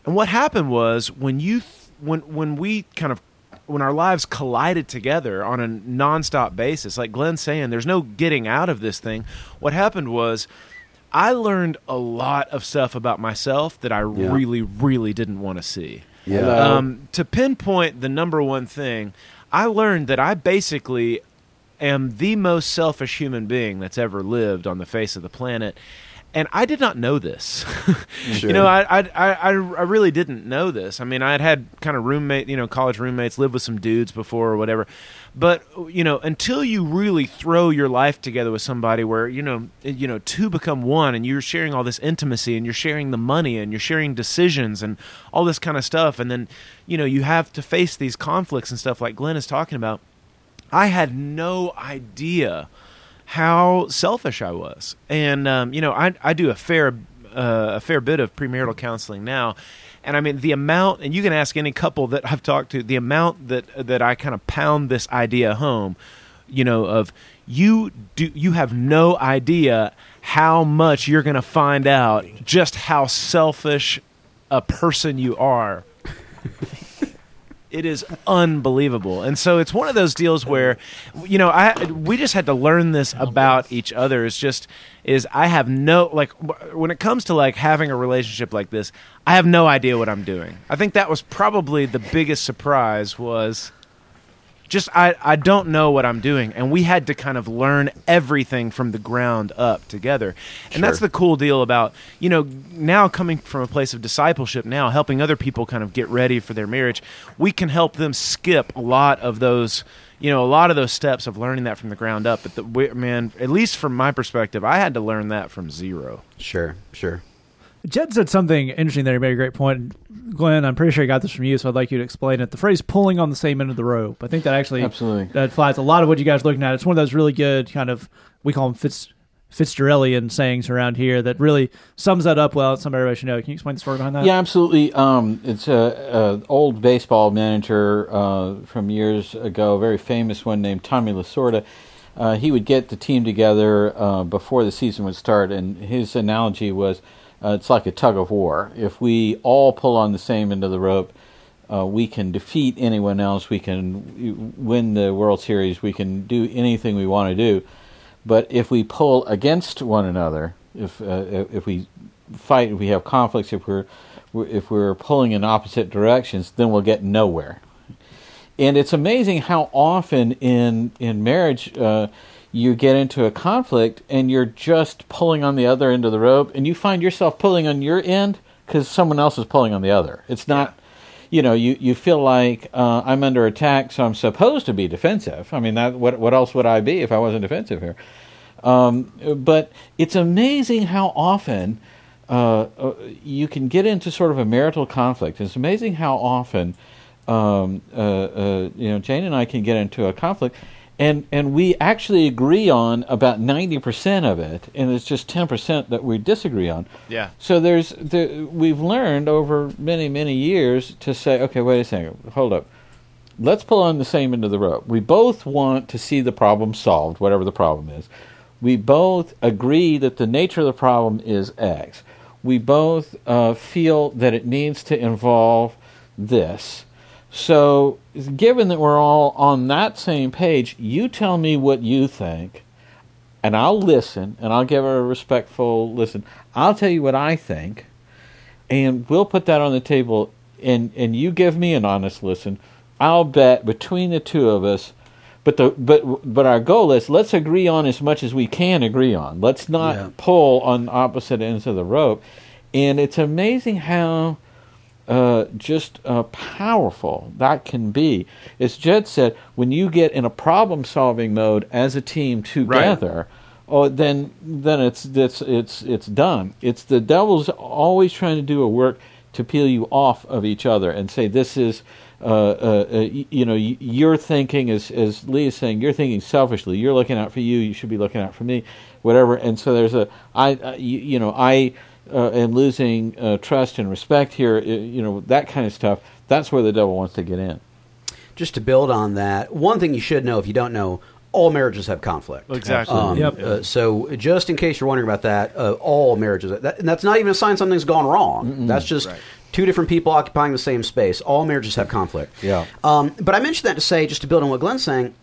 Speaker 4: And what happened was when you th- when when we kind of when our lives collided together on a nonstop basis, like Glenn's saying, there's no getting out of this thing. What happened was I learned a lot of stuff about myself that I
Speaker 3: Yeah.
Speaker 4: really, really didn't want to see.
Speaker 3: Yeah.
Speaker 4: Um, to pinpoint the number one thing, I learned that I basically am the most selfish human being that's ever lived on the face of the planet. And I did not know this. you know, I, I, I, I really didn't know this. I mean, I had had kind of roommate, you know, college roommates, lived with some dudes before or whatever. But you know, until you really throw your life together with somebody, where you know, you know, two become one, and you're sharing all this intimacy, and you're sharing the money, and you're sharing decisions, and all this kind of stuff, and then you know, you have to face these conflicts and stuff like Glenn is talking about. I had no idea how selfish I was, and um, you know, I I do a fair uh, a fair bit of premarital counseling now, and I mean the amount, and you can ask any couple that I've talked to, the amount that that I kind of pound this idea home, you know, of you do you have no idea how much you're going to find out just how selfish a person you are it is unbelievable. And so it's one of those deals where you know i we just had to learn this about each other. Is just is i have no like when it comes to like having a relationship like this i have no idea what i'm doing. I think that was probably the biggest surprise was just I, I don't know what I'm doing and we had to kind of learn everything from the ground up together. And that's the cool deal about, you know, now coming from a place of discipleship now, helping other people kind of get ready for their marriage, we can help them skip a lot of those you know, a lot of those steps of learning that from the ground up. But the man, at least from my perspective, I had to learn that from zero.
Speaker 3: Sure, sure.
Speaker 1: Jed said something interesting there. He made a great point. Glenn, I'm pretty sure I got this from you, so I'd like you to explain it. The phrase "pulling on the same end of the rope." I think that actually
Speaker 5: Absolutely.
Speaker 1: that flies a lot of what you guys are looking at. It's one of those really good kind of we call them Fitz Fitzgeraldian sayings around here that really sums that up well. Somebody everybody should know. Can you explain the story behind that?
Speaker 2: Yeah, absolutely. Um, it's an a old baseball manager uh, from years ago, a very famous one named Tommy Lasorda. Uh, he would get the team together uh, before the season would start, and his analogy was uh, it's like a tug of war. If we all pull on the same end of the rope, uh, we can defeat anyone else. We can win the World Series. We can do anything we want to do. But if we pull against one another, if uh, if we fight, if we have conflicts, if we're if we're pulling in opposite directions, then we'll get nowhere. And it's amazing how often in in marriage uh, you get into a conflict and you're just pulling on the other end of the rope, and you find yourself pulling on your end because someone else is pulling on the other. It's not. You know, you, you feel like uh, I'm under attack, so I'm supposed to be defensive. I mean, that what what else would I be if I wasn't defensive here? Um, but it's amazing how often uh, uh, you can get into sort of a marital conflict. It's amazing how often um, uh, uh, you know Jane and I can get into a conflict, and and we actually agree on about ninety percent of it, and it's just ten percent that we disagree on.
Speaker 4: Yeah.
Speaker 2: So there's the, we've learned over many many years to say, okay, wait a second, hold up. Let's pull on the same end of the rope. We both want to see the problem solved, whatever the problem is. We both agree that the nature of the problem is X. We both uh, feel that it needs to involve this. So, given that we're all on that same page, you tell me what you think, and I'll listen, and I'll give a respectful listen. I'll tell you what I think, and we'll put that on the table, and, and you give me an honest listen. I'll bet between the two of us, but the but but our goal is let's agree on as much as we can agree on. Let's not
Speaker 3: Yeah.
Speaker 2: pull on opposite ends of the rope. And it's amazing how uh, just uh, powerful that can be. As Jed said, when you get in a problem-solving mode as a team together, oh, then then it's it's it's it's done. It's the devil's always trying to do a work to peel you off of each other and say this is. Uh, uh, uh, you know, you're thinking, as as Lee is saying, you're thinking selfishly. You're looking out for you. You should be looking out for me, whatever. And so there's a, I, you, you know, I uh, am losing uh, trust and respect here. uh, You know, that kind of stuff. That's where the devil wants to get in.
Speaker 3: Just to build on that, one thing you should know if you don't know, all marriages have conflict.
Speaker 4: Exactly.
Speaker 3: Um,
Speaker 1: Yep.
Speaker 3: uh, so just in case you're wondering about that, uh, all marriages, that, and that's not even a sign something's gone wrong. That's just two different people occupying the same space. All marriages have conflict.
Speaker 2: Yeah.
Speaker 3: Um, but I mentioned that to say, just to build on what Glenn's saying,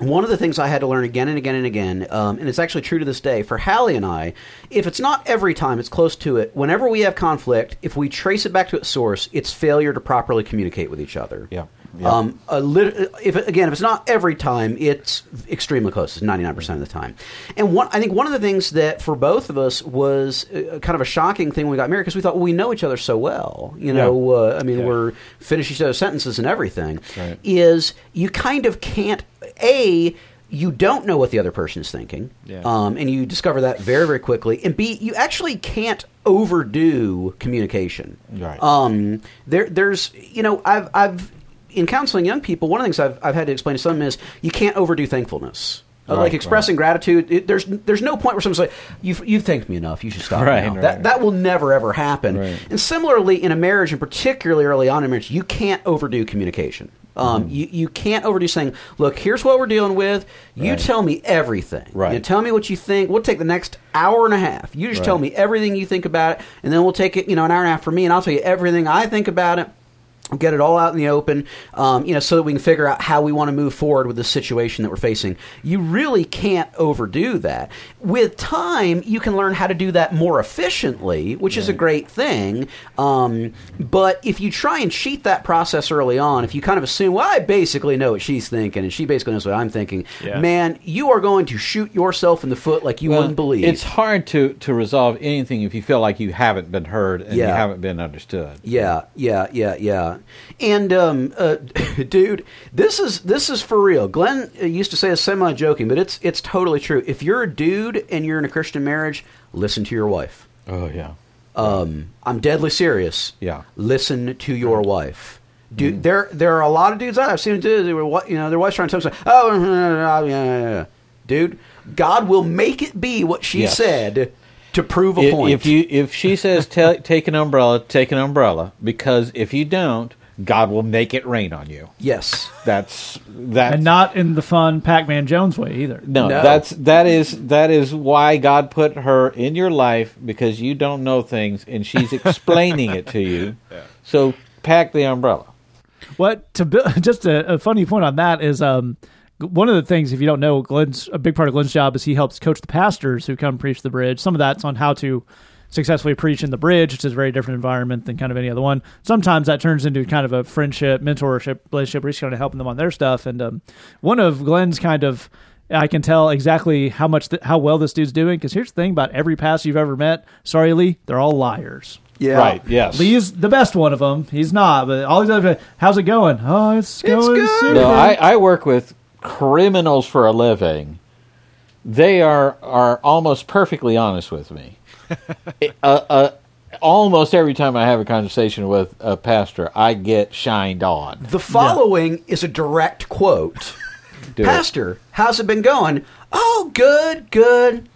Speaker 3: one of the things I had to learn again and again and again, um, and it's actually true to this day, for Hallie and I, if it's not every time, it's close to it. Whenever we have conflict, if we trace it back to its source, it's failure to properly communicate with each other.
Speaker 2: Yeah. Yeah.
Speaker 3: Um, a lit- if again, if it's not every time, it's extremely close. It's ninety nine percent of the time. And one, I think one of the things that for both of us was uh, kind of a shocking thing when we got married because we thought well, we know each other so well. You know, uh, I mean,
Speaker 2: Yeah.
Speaker 3: we're finishing each other's sentences and everything.
Speaker 2: Right.
Speaker 3: Is you kind of can't a you don't know what the other person is thinking,
Speaker 4: Yeah.
Speaker 3: um, and you discover that very very quickly. And b you actually can't overdo communication.
Speaker 2: Right.
Speaker 3: Um, there, there's, you know, I've, I've, in counseling young people, one of the things I've, I've had to explain to some is you can't overdo thankfulness. Uh,
Speaker 2: Right,
Speaker 3: like expressing gratitude, it, there's there's no point where someone's like, "You've you've thanked me enough. You should stop."
Speaker 2: Right,
Speaker 3: now."
Speaker 2: right.
Speaker 3: That that will never ever happen.
Speaker 2: Right.
Speaker 3: And similarly, in a marriage, and particularly early on in marriage, you can't overdo communication. Um,
Speaker 2: Mm-hmm.
Speaker 3: you, you can't overdo saying, "Look, here's what we're dealing with. You
Speaker 2: Right.
Speaker 3: tell me everything.
Speaker 2: Right.
Speaker 3: You tell me what you think. We'll take the next hour and a half. You just tell me everything you think about it, and then we'll take it, you know, an hour and a half for me, and I'll tell you everything I think about it. Get it all out in the open, um, you know, so that we can figure out how we want to move forward with the situation that we're facing. You really can't overdo that. With time, you can learn how to do that more efficiently, which is a great thing. Um, but if you try and cheat that process early on, if you kind of assume, well, I basically know what she's thinking, and she basically knows what I'm thinking,
Speaker 4: Yeah.
Speaker 3: man, you are going to shoot yourself in the foot like you
Speaker 2: Well,
Speaker 3: wouldn't believe.
Speaker 2: It's hard to, to resolve anything if you feel like you haven't been heard and you haven't been understood.
Speaker 3: Yeah, yeah, yeah, yeah. And um, uh, dude, this is this is for real. Glenn uh, used to say this semi joking, but it's it's totally true. If you're a dude and you're in a Christian marriage, listen to your wife.
Speaker 2: Oh yeah.
Speaker 3: Um, I'm deadly serious.
Speaker 2: Yeah.
Speaker 3: Listen to your wife. Dude, there there are a lot of dudes out. I've seen dudes They were, what- you know, their wife's trying to tell them, oh, yeah, yeah, yeah. dude, God will make it be what she
Speaker 2: Yes.
Speaker 3: said to prove a
Speaker 2: if,
Speaker 3: point.
Speaker 2: if you if she says ta take an umbrella, take an umbrella because if you don't, God will make it rain on you.
Speaker 3: yes.
Speaker 2: That's that.
Speaker 1: and not in the fun Pac-Man Jones way either.
Speaker 2: no,
Speaker 3: No.
Speaker 2: that's that is that is why God put her in your life because you don't know things and she's explaining it to you. So pack the umbrella.
Speaker 1: What to bu- just a, a funny point on that is um one of the things if you don't know Glenn's a big part of Glenn's job is he helps coach the pastors who come preach the bridge. Some of that's on how to successfully preach in the bridge, which is a very different environment than kind of any other one. Sometimes that turns into kind of a friendship, mentorship relationship where he's kind of helping them on their stuff. And um, one of Glenn's kind of I can tell exactly how much th- how well this dude's doing because here's the thing about every pastor you've ever met. Sorry, Lee, they're all liars.
Speaker 3: Yeah.
Speaker 2: Right. Yes.
Speaker 1: Lee's the best one of them. He's not, but all these other. How's it going? Oh, it's going.
Speaker 3: good.
Speaker 1: super.
Speaker 2: No, I, I work with criminals for a living. They are are almost perfectly honest with me. uh, uh, almost every time I have a conversation with a pastor, I get shined on.
Speaker 3: The following is a direct quote.
Speaker 2: Do it.
Speaker 3: Pastor, how's it been going? Oh, good, good.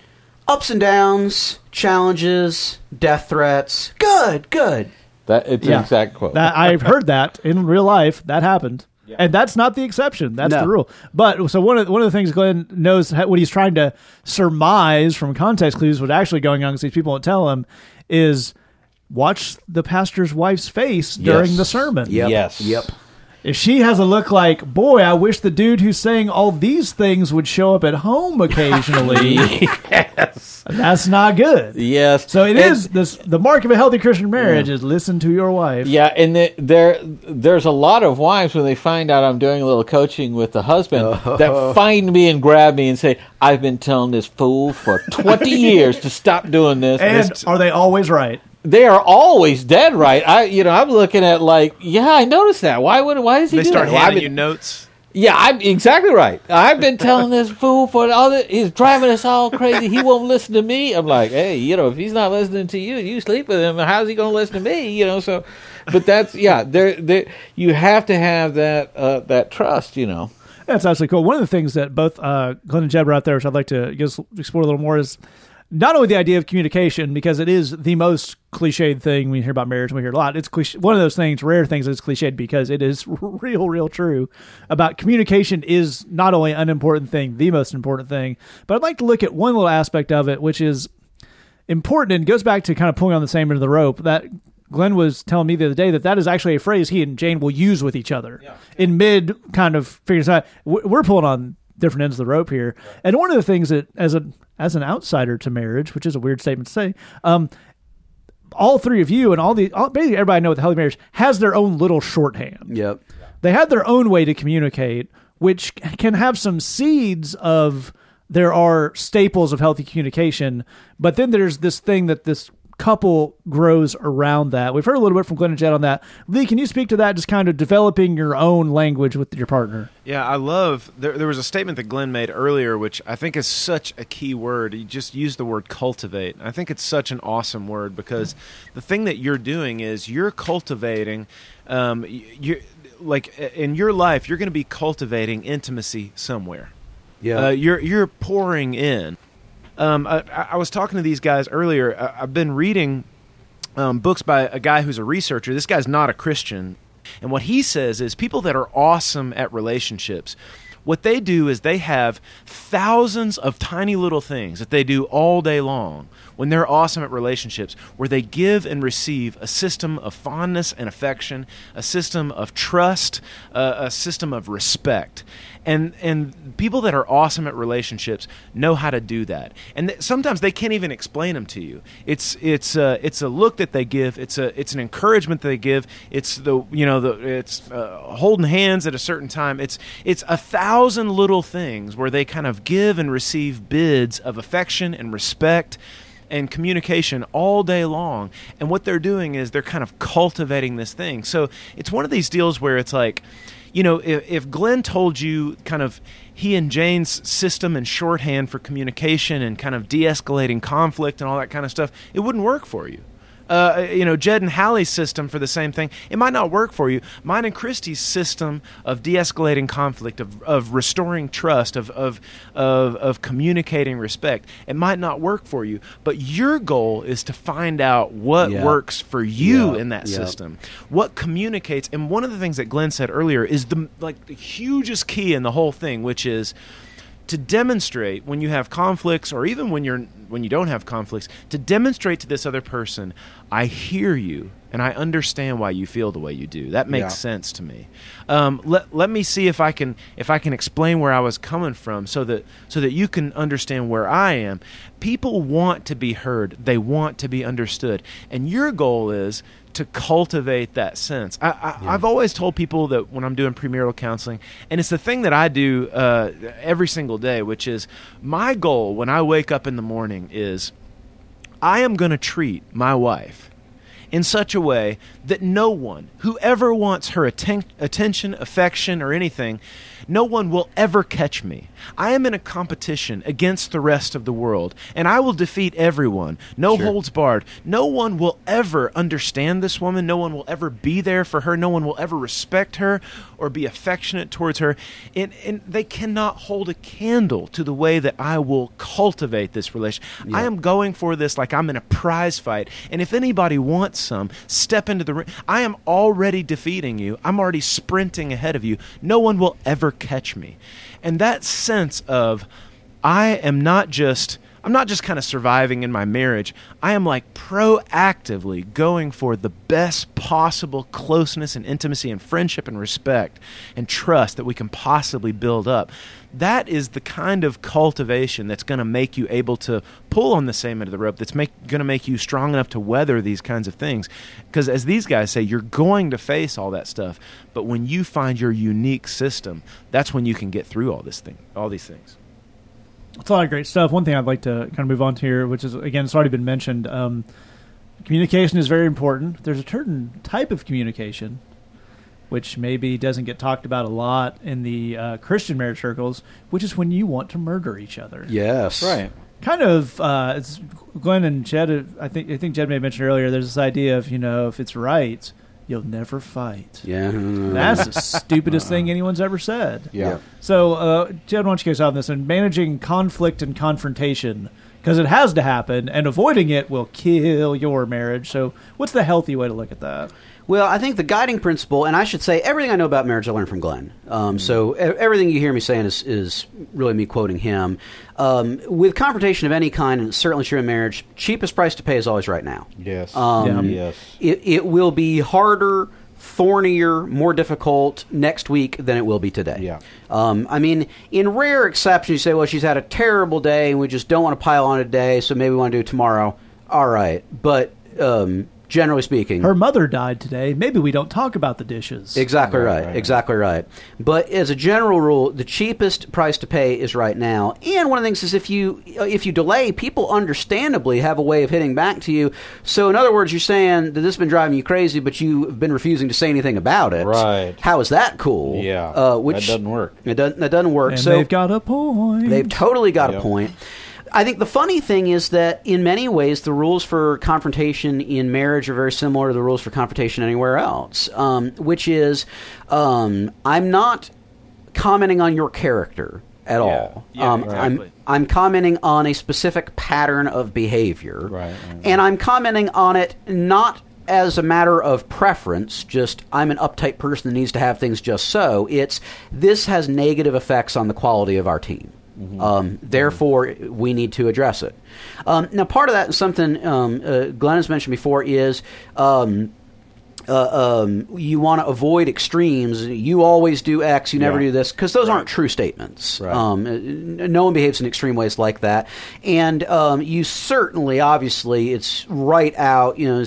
Speaker 3: Ups and downs, challenges, death threats. Good, good.
Speaker 2: That it's
Speaker 1: Yeah.
Speaker 2: an exact quote.
Speaker 1: That I've heard that in real life. That happened, and that's not the exception. That's
Speaker 3: No.
Speaker 1: the rule. But so one of one of the things Glenn knows what he's trying to surmise from context clues, what's actually going on, because these people won't tell him, is watch the pastor's wife's face during the sermon.
Speaker 3: Yep.
Speaker 2: Yes.
Speaker 3: Yep.
Speaker 1: If she has a look like, boy, I wish the dude who's saying all these things would show up at home occasionally.
Speaker 2: yes.
Speaker 1: That's not good.
Speaker 2: Yes.
Speaker 1: So it
Speaker 2: And-
Speaker 1: is this the mark of a healthy Christian marriage is listen to your wife.
Speaker 2: Yeah, and the, there there's a lot of wives when they find out I'm doing a little coaching with the husband oh. that find me and grab me and say, "I've been telling this fool for 20 years to stop doing this."
Speaker 1: And
Speaker 2: This-
Speaker 1: are they always right?
Speaker 2: They are always dead right. I you know I'm looking at like, yeah, I noticed that. Why would why does he
Speaker 4: They
Speaker 2: do
Speaker 4: start
Speaker 2: that? Well, I've
Speaker 4: handing you notes.
Speaker 2: Yeah, I'm exactly right. I've been telling this fool for all the, he's driving us all crazy. He won't listen to me. I'm like, hey, you know, if he's not listening to you, you sleep with him. How's he going to listen to me? You know, so, but that's yeah. There, there, you have to have that uh, that trust. You know.
Speaker 1: That's absolutely cool. One of the things that both uh, Glenn and Jed are out there, which I'd like to just explore a little more, is not only the idea of communication, because it is the most cliched thing we hear about marriage. We hear a lot. It's cliche, one of those things, rare things that's cliched because it is real, real true about communication is not only an unimportant thing, the most important thing. But I'd like to look at one little aspect of it, which is important and goes back to kind of pulling on the same end of the rope that Glenn was telling me the other day that that is actually a phrase he and Jane will use with each other in mid kind of figuring out. We're pulling on different ends of the rope here, and one of the things that as a as an outsider to marriage, which is a weird statement to say, um, all three of you and all the all, basically everybody I know with healthy marriage has their own little shorthand
Speaker 3: Yep.
Speaker 1: they have their own way to communicate, which can have some seeds of there are staples of healthy communication, but then there's this thing that this couple grows around that. We've heard a little bit from Glenn and Jed on that. Lee, can you speak to that? Just kind of developing your own language with your partner.
Speaker 4: Yeah, I love. There, there was a statement that Glenn made earlier, which I think is such a key word. He just used the word cultivate. I think it's such an awesome word because the thing that you're doing is you're cultivating. Um, you're like in your life, you're going to be cultivating intimacy somewhere.
Speaker 3: Yeah.
Speaker 4: Uh, you're you're pouring in. Um, I, I was talking to these guys earlier. I, I've been reading um, books by a guy who's a researcher. This guy's not a Christian, and what he says is people that are awesome at relationships. What they do is they have thousands of tiny little things that they do all day long when they're awesome at relationships, where they give and receive a system of fondness and affection, a system of trust, uh, a system of respect. And and people that are awesome at relationships know how to do that. And th- sometimes they can't even explain them to you. It's it's uh, it's a look that they give. It's a it's an encouragement that they give. It's the you know the it's uh, holding hands at a certain time. It's it's a thousand little things where they kind of give and receive bids of affection and respect and communication all day long. And what they're doing is they're kind of cultivating this thing. So it's one of these deals where it's like, you know, if, if Glenn told you kind of he and Jane's system and shorthand for communication and kind of de escalating conflict and all that kind of stuff, it wouldn't work for you. Uh, you know, Jed and Hallie's system for the same thing. It might not work for you. Mine and Christie's system of de-escalating conflict, of, of restoring trust, of, of of of communicating respect. It might not work for you, but your goal is to find out what
Speaker 3: Yeah.
Speaker 4: works for you
Speaker 3: Yeah.
Speaker 4: in that
Speaker 3: Yeah.
Speaker 4: system. What communicates? And one of the things that Glenn said earlier is the like the hugest key in the whole thing, which is to demonstrate when you have conflicts or even when you're when you don't have conflicts to demonstrate to this other person i hear you and i understand why you feel the way you do. That makes
Speaker 5: Yeah.
Speaker 4: sense to me. Um, let, let me see if i can if i can explain where i was coming from so that so that you can understand where i am. People want to be heard. They want to be understood. And your goal is to cultivate that sense. I, I, I've always told people that when I'm doing premarital counseling, and it's the thing that I do uh, every single day, which is my goal when I wake up in the morning is I am going to treat my wife in such a way that no one, whoever wants her atten- attention, affection, or anything, no one will ever catch me. I am in a competition against the rest of the world, and I will defeat everyone. No holds barred. No one will ever understand this woman. No one will ever be there for her. No one will ever respect her or be affectionate towards her. And, and they cannot hold a candle to the way that I will cultivate this relation. I am going for this like I'm in a prize fight. And if anybody wants some, step into the ring. I am already defeating you. I'm already sprinting ahead of you. No one will ever catch me. And that sense of I am not just I'm not just kind of surviving in my marriage. I am like proactively going for the best possible closeness and intimacy and friendship and respect and trust that we can possibly build up. That is the kind of cultivation that's going to make you able to pull on the same end of the rope. That's going to make you strong enough to weather these kinds of things. Because as these guys say, you're going to face all that stuff. But when you find your unique system, that's when you can get through all this thing, all these things.
Speaker 1: It's a lot of great stuff. One thing I'd like to kind of move on to here, which is again, it's already been mentioned. Um, communication is very important. There's a certain type of communication which maybe doesn't get talked about a lot in the uh, Christian marriage circles, which is when you want to murder each other.
Speaker 3: Yes.
Speaker 2: Right.
Speaker 1: Kind of, uh, it's Glenn and Jed. I think I think Jed may have mentioned earlier. There's this idea of you know if it's right, you'll never fight.
Speaker 3: Yeah.
Speaker 1: That's the stupidest thing anyone's ever said.
Speaker 5: Yeah.
Speaker 1: So, uh, Jed, why don't you guys on this and managing conflict and confrontation because it has to happen, and avoiding it will kill your marriage. So, what's the healthy way to look at that?
Speaker 3: Well, I think the guiding principle, and I should say everything I know about marriage I learned from Glenn. Um, So e- everything you hear me saying is, is really me quoting him. Um, with confrontation of any kind, and certainly true in marriage, cheapest price to pay is always right now.
Speaker 5: Yes.
Speaker 3: Um,
Speaker 1: Yeah.
Speaker 5: Yes.
Speaker 3: It, it will be harder, thornier, more difficult next week than it will be today.
Speaker 5: Yeah.
Speaker 3: Um, I mean, in rare exceptions, you say, well, she's had a terrible day and we just don't want to pile on today, so maybe we want to do it tomorrow. All right. But um, generally speaking,
Speaker 1: Her mother died today. Maybe we don't talk about the dishes.
Speaker 3: Exactly
Speaker 5: Right,
Speaker 3: right,
Speaker 5: right.
Speaker 3: Exactly right. But as a general rule, the cheapest price to pay is right now. And one of the things is if you if you delay, people understandably have a way of hitting back to you. So in other words, you're saying that this has been driving you crazy, but you've been refusing to say anything about it.
Speaker 5: Right.
Speaker 3: How is that cool?
Speaker 5: Yeah.
Speaker 3: Uh, which
Speaker 5: that doesn't work.
Speaker 3: It doesn't. That doesn't work.
Speaker 1: and
Speaker 3: so
Speaker 1: they've got a point.
Speaker 3: They've totally got a point. I think the funny thing is that in many ways, the rules for confrontation in marriage are very similar to the rules for confrontation anywhere else, um, which is um, I'm not commenting on your character at all.
Speaker 4: Yeah,
Speaker 3: um,
Speaker 4: exactly.
Speaker 3: I'm, I'm commenting on a specific pattern of behavior.
Speaker 5: Right, right.
Speaker 3: And I'm commenting on it not as a matter of preference, just I'm an uptight person that needs to have things just so. It's this has negative effects on the quality of our team. Um, therefore, we need to address it. Um, now, part of that is something um, uh, Glenn has mentioned before is um, uh, um, you want to avoid extremes. You always do X, you never
Speaker 5: Yeah.
Speaker 3: do this, because those aren't true statements.
Speaker 5: Right.
Speaker 3: Um, uh, no one behaves in extreme ways like that. And um, you certainly, obviously, it's right out, you know,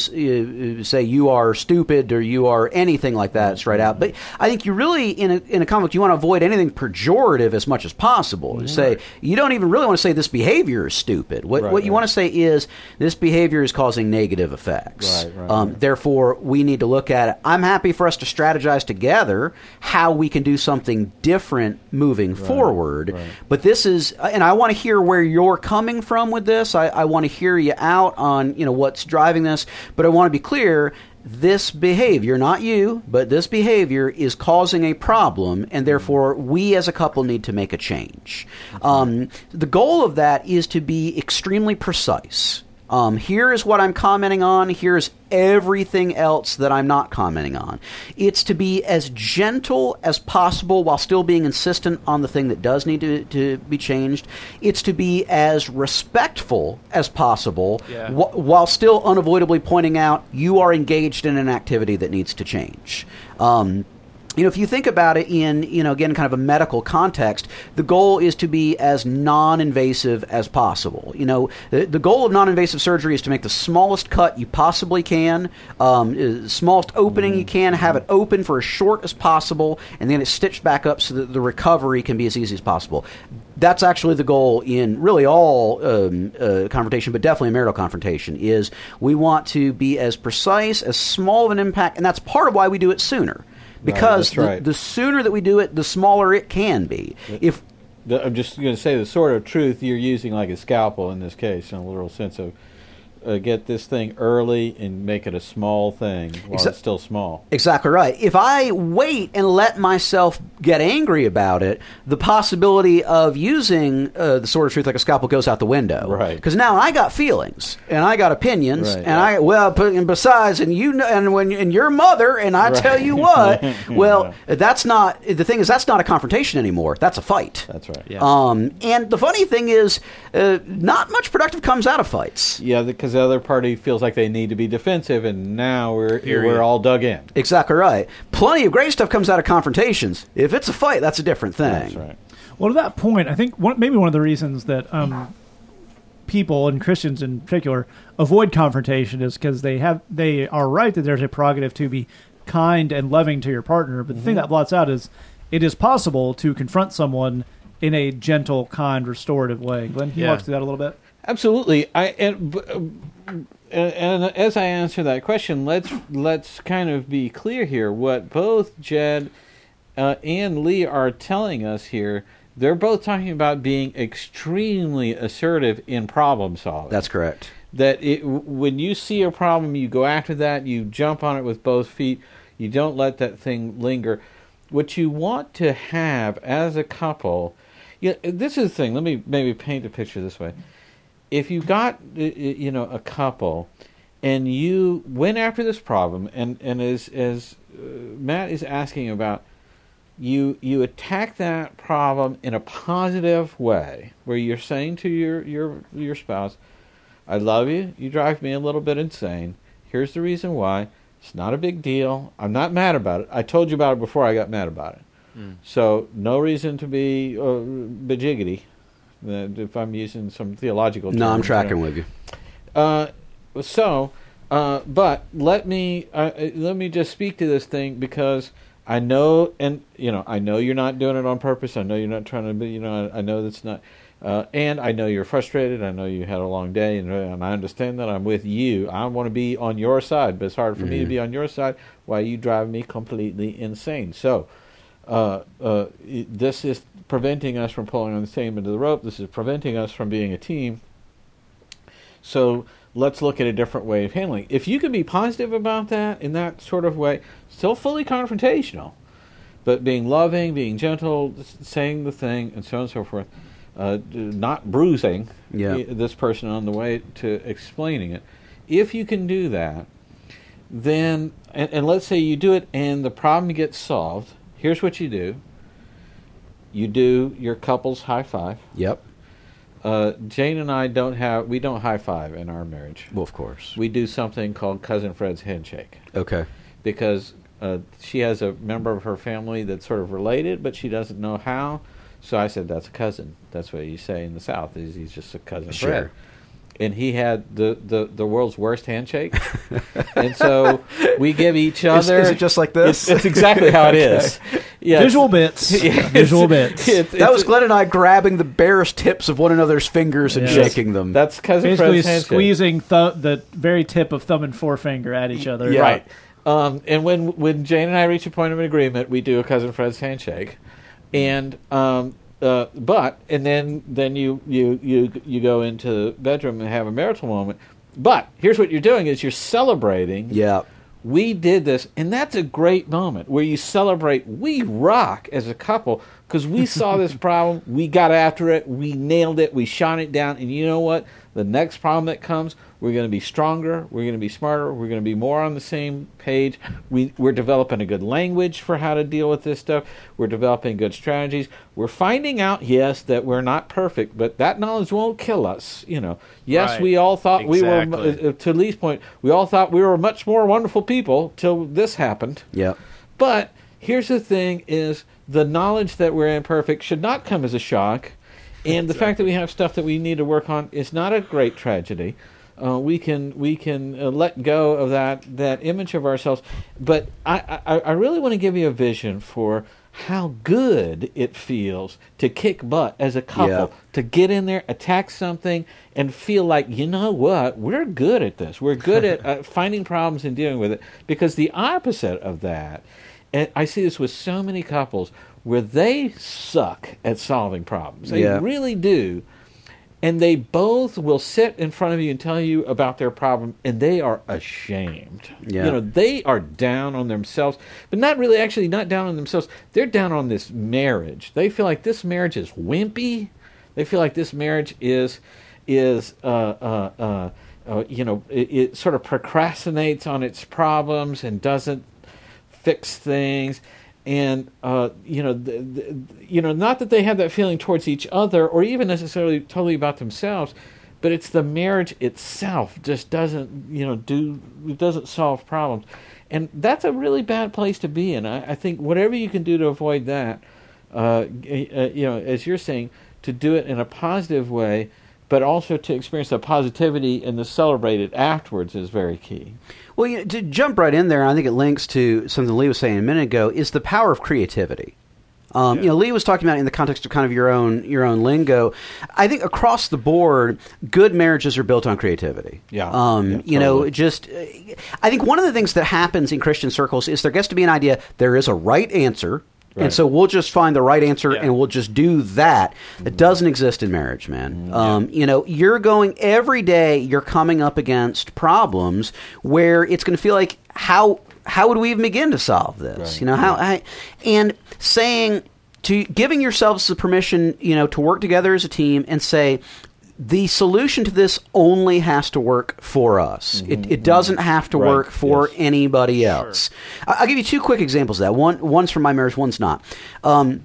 Speaker 3: say you are stupid or you are anything like that, it's right out. But I think you really, in a, in a conflict, you want to avoid anything pejorative as much as possible. You Say, you don't even really want to say this behavior is stupid. What,
Speaker 5: Right,
Speaker 3: what you
Speaker 5: right.
Speaker 3: want to say is this behavior is causing negative effects.
Speaker 5: Right, right,
Speaker 3: um,
Speaker 5: right.
Speaker 3: Therefore, we need to look at it. I'm happy for us to strategize together how we can do something different moving forward.
Speaker 2: right.
Speaker 3: But this is, and I want to hear where you're coming from with this. I, I want to hear you out on you know what's driving this. But I want to be clear. This behavior, not you, but this behavior is causing a problem, and therefore we as a couple need to make a change. Um, the goal of that is to be extremely precise. Um, here is what I'm commenting on. Here's everything else that I'm not commenting on. It's to be as gentle as possible while still being insistent on the thing that does need to, to be changed. It's to be as respectful as possible
Speaker 4: Yeah.
Speaker 3: wh- while still unavoidably pointing out you are engaged in an activity that needs to change. Um, you know, if you think about it in, you know, again, kind of a medical context, the goal is to be as non invasive as possible. You know, the, the goal of non invasive surgery is to make the smallest cut you possibly can, um, uh, smallest opening you can, have it open for as short as possible, and then it's stitched back up so that the recovery can be as easy as possible. That's actually the goal in really all um, uh, confrontation, but definitely a marital confrontation. Is we want to be as precise, as small of an impact, and that's part of why we do it sooner because
Speaker 2: that's
Speaker 3: the,
Speaker 2: right.
Speaker 3: the sooner that we do it, the smaller it can be. If
Speaker 2: The, I'm just going to say the sort of truth you're using like a scalpel in this case, in a literal sense of uh, get this thing early and make it a small thing while
Speaker 3: Exa-
Speaker 2: it's still small.
Speaker 3: Exactly right. If I wait and let myself get angry about it, the possibility of using uh, the sword of truth like a scalpel goes out the window.
Speaker 2: Right.
Speaker 3: Because now I got feelings and I got opinions
Speaker 2: Right.
Speaker 3: and I well, and besides, and you know, and when and your mother and I tell you what, well, that's not the thing is that's not a confrontation anymore. That's a fight.
Speaker 2: That's right.
Speaker 4: Yeah.
Speaker 3: Um, and the funny thing is, uh, not much productive comes out of fights.
Speaker 2: Yeah, because the other party feels like they need to be defensive, and now we're
Speaker 4: Period.
Speaker 2: we're all dug in.
Speaker 3: Exactly right. Plenty of great stuff comes out of confrontations. If it's a fight, that's a different thing.
Speaker 2: That's right.
Speaker 1: Well, to that point, I think one, maybe one of the reasons that um, people and Christians in particular avoid confrontation is because they have they are right that there's a prerogative to be kind and loving to your partner. But the thing that blots out is it is possible to confront someone in a gentle, kind, restorative way. Glenn, can you
Speaker 4: Yeah.
Speaker 1: walk through that a little bit?
Speaker 2: Absolutely. I and, and and as I answer that question, let's let's kind of be clear here. What both Jed uh, and Lee are telling us here, they're both talking about being extremely assertive in problem solving.
Speaker 3: That's correct.
Speaker 2: that it, when you see a problem, you go after that, you jump on it with both feet, you don't let that thing linger. What you want to have as a couple, you this is the thing. Let me maybe paint a picture this way. If you got you know a couple, and you went after this problem, and and as as uh, Matt is asking about, you you attack that problem in a positive way, where you're saying to your your your spouse, I love you. You drive me a little bit insane. Here's the reason why. It's not a big deal. I'm not mad about it. I told you about it before I got mad about it. So no reason to be uh, bejiggity. Uh, if I'm using some theological.
Speaker 3: No, I'm tracking with you.
Speaker 2: uh, so, uh, but let me uh, uh, let me just speak to this thing because I know, and you know, I know you're not doing it on purpose. I know you're not trying to be. You know, I, I know that's not. Uh, and I know you're frustrated. I know you had a long day, and, uh, and I understand that. I'm with you. I want to be on your side, but it's hard for me to be on your side while you drive me completely insane. So, uh, uh, this is preventing us from pulling on the same end of the rope. This is preventing us from being a team. So let's look at a different way of handling. If you can be positive about that in that sort of way, still fully confrontational, but being loving, being gentle, saying the thing, and so on and so forth, uh, not bruising
Speaker 3: Yeah.
Speaker 2: this person on the way to explaining it. If you can do that, then, and, and let's say you do it and the problem gets solved, here's what you do. You do your couple's high five.
Speaker 3: Yep.
Speaker 2: Uh, Jane and I don't have we don't high five in our marriage.
Speaker 3: Well, of course.
Speaker 2: We do something called cousin Fred's handshake
Speaker 3: Okay.
Speaker 2: because uh, she has a member of her family that's sort of related, but she doesn't know how. So I said, "That's a cousin." That's what you say in the South. Is he's just a cousin
Speaker 3: Sure.
Speaker 2: Fred? And he had the, the, the world's worst handshake, and so we give each other.
Speaker 3: is it just like this?
Speaker 2: It's, it's exactly how it is. Yeah,
Speaker 1: Visual bits.
Speaker 2: yeah,
Speaker 1: Visual bits.
Speaker 2: it's-
Speaker 3: that was Glenn and I grabbing the barest tips of one another's fingers and
Speaker 1: Yes.
Speaker 3: shaking them.
Speaker 2: That's cousin
Speaker 1: Basically,
Speaker 2: Fred's handshake.
Speaker 1: squeezing th- the very tip of thumb and forefinger at each other.
Speaker 3: Yeah.
Speaker 2: Right. Um, and when when Jane and I reach a point of agreement, we do a cousin Fred's handshake, and um, uh, but and then then you you you you go into the bedroom and have a marital moment. But here's what you're doing: is you're celebrating.
Speaker 3: Yeah.
Speaker 2: We did this, and that's a great moment where you celebrate. We rock as a couple because we saw this problem, we got after it, we nailed it, we shot it down, and you know what? The next problem that comes, we're going to be stronger, we're going to be smarter, we're going to be more on the same page. We, we're developing a good language for how to deal with this stuff. We're developing good strategies. We're finding out, yes, that we're not perfect, but that knowledge won't kill us. You know, yes,
Speaker 4: Right.
Speaker 2: we all thought we were,
Speaker 4: Exactly.
Speaker 2: uh, to Lee's point, we all thought we were much more wonderful people till this happened.
Speaker 3: Yeah.
Speaker 2: But here's the thing: is the knowledge that we're imperfect should not come as a shock, and the fact that we have stuff that we need to work on is not a great tragedy. Uh, we can we can uh, let go of that that image of ourselves, but I I, I really want to give you a vision for how good it feels to kick butt as a couple
Speaker 3: Yeah.
Speaker 2: to get in there, attack something, and feel like you know what we're good at this. We're good at uh, finding problems and dealing with it. Because the opposite of that, and I see this with so many couples where they suck at solving problems. They
Speaker 3: Yeah.
Speaker 2: really do. And they both will sit in front of you and tell you about their problem, and they are ashamed.
Speaker 3: Yeah.
Speaker 2: You know, they are down on themselves, but not really actually not down on themselves. They're down on this marriage. They feel like this marriage is wimpy. They feel like this marriage is is uh, uh, uh, uh, you know it, it sort of procrastinates on its problems and doesn't fix things and uh, you know the, the, you know not that they have that feeling towards each other or even necessarily totally about themselves but it's the marriage itself just doesn't you know do it doesn't solve problems. And that's a really bad place to be in. I, I think whatever you can do to avoid that uh, uh, you know as you're saying to do it in a positive way but also to experience the positivity and to celebrate it afterwards is very key
Speaker 3: Well, you know, to jump right in there, I think it links to something Lee was saying a minute ago, is the power of creativity. Um, You know, Lee was talking about in the context of kind of your own your own lingo. I think across the board, good marriages are built on creativity.
Speaker 2: Yeah.
Speaker 3: Um,
Speaker 2: Yeah,
Speaker 3: you know, just I think one of the things that happens in Christian circles is there gets to be an idea there is a right answer. And so we'll just find the right answer
Speaker 4: Yeah.
Speaker 3: and we'll just do that. That doesn't exist in marriage, man. Um, You know, you're going every day. You're coming up against problems where it's going to feel like how how would we even begin to solve this?
Speaker 2: Right.
Speaker 3: You know how I, and saying to giving yourselves the permission, you know, to work together as a team and say. The solution to this only has to work for us. It, it doesn't have to
Speaker 2: Right.
Speaker 3: work for
Speaker 2: Yes.
Speaker 3: anybody else. I- I'll give you two quick examples of that. One, one's from my marriage, one's not. Um,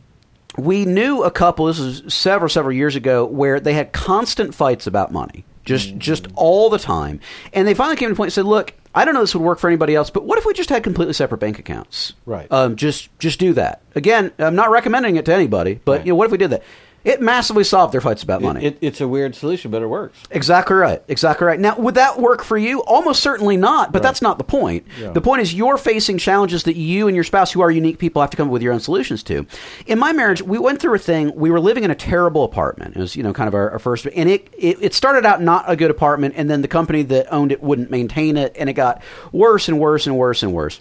Speaker 3: we knew a couple. This was several, several years ago, where they had constant fights about money, just, just all the time. And they finally came to the point and said, "Look, I don't know this would work for anybody else, but what if we just had completely separate bank accounts?
Speaker 2: Right.
Speaker 3: Um, just, just do that. Again, I'm not recommending it to anybody, but
Speaker 2: Right.
Speaker 3: you know, what if we did that? It massively solved their fights about money.
Speaker 2: It, it, it's a weird solution, but it works.
Speaker 3: Exactly right. Exactly right. Now, would that work for you? Almost certainly not, but
Speaker 2: Right.
Speaker 3: that's not the point.
Speaker 2: Yeah.
Speaker 3: The point is you're facing challenges that you and your spouse, who are unique people, have to come up with your own solutions to. In my marriage, we went through a thing. We were living in a terrible apartment. It was, you know, kind of our, our first, and it, it it started out not a good apartment, and then the company that owned it wouldn't maintain it, and it got worse and worse and worse and worse.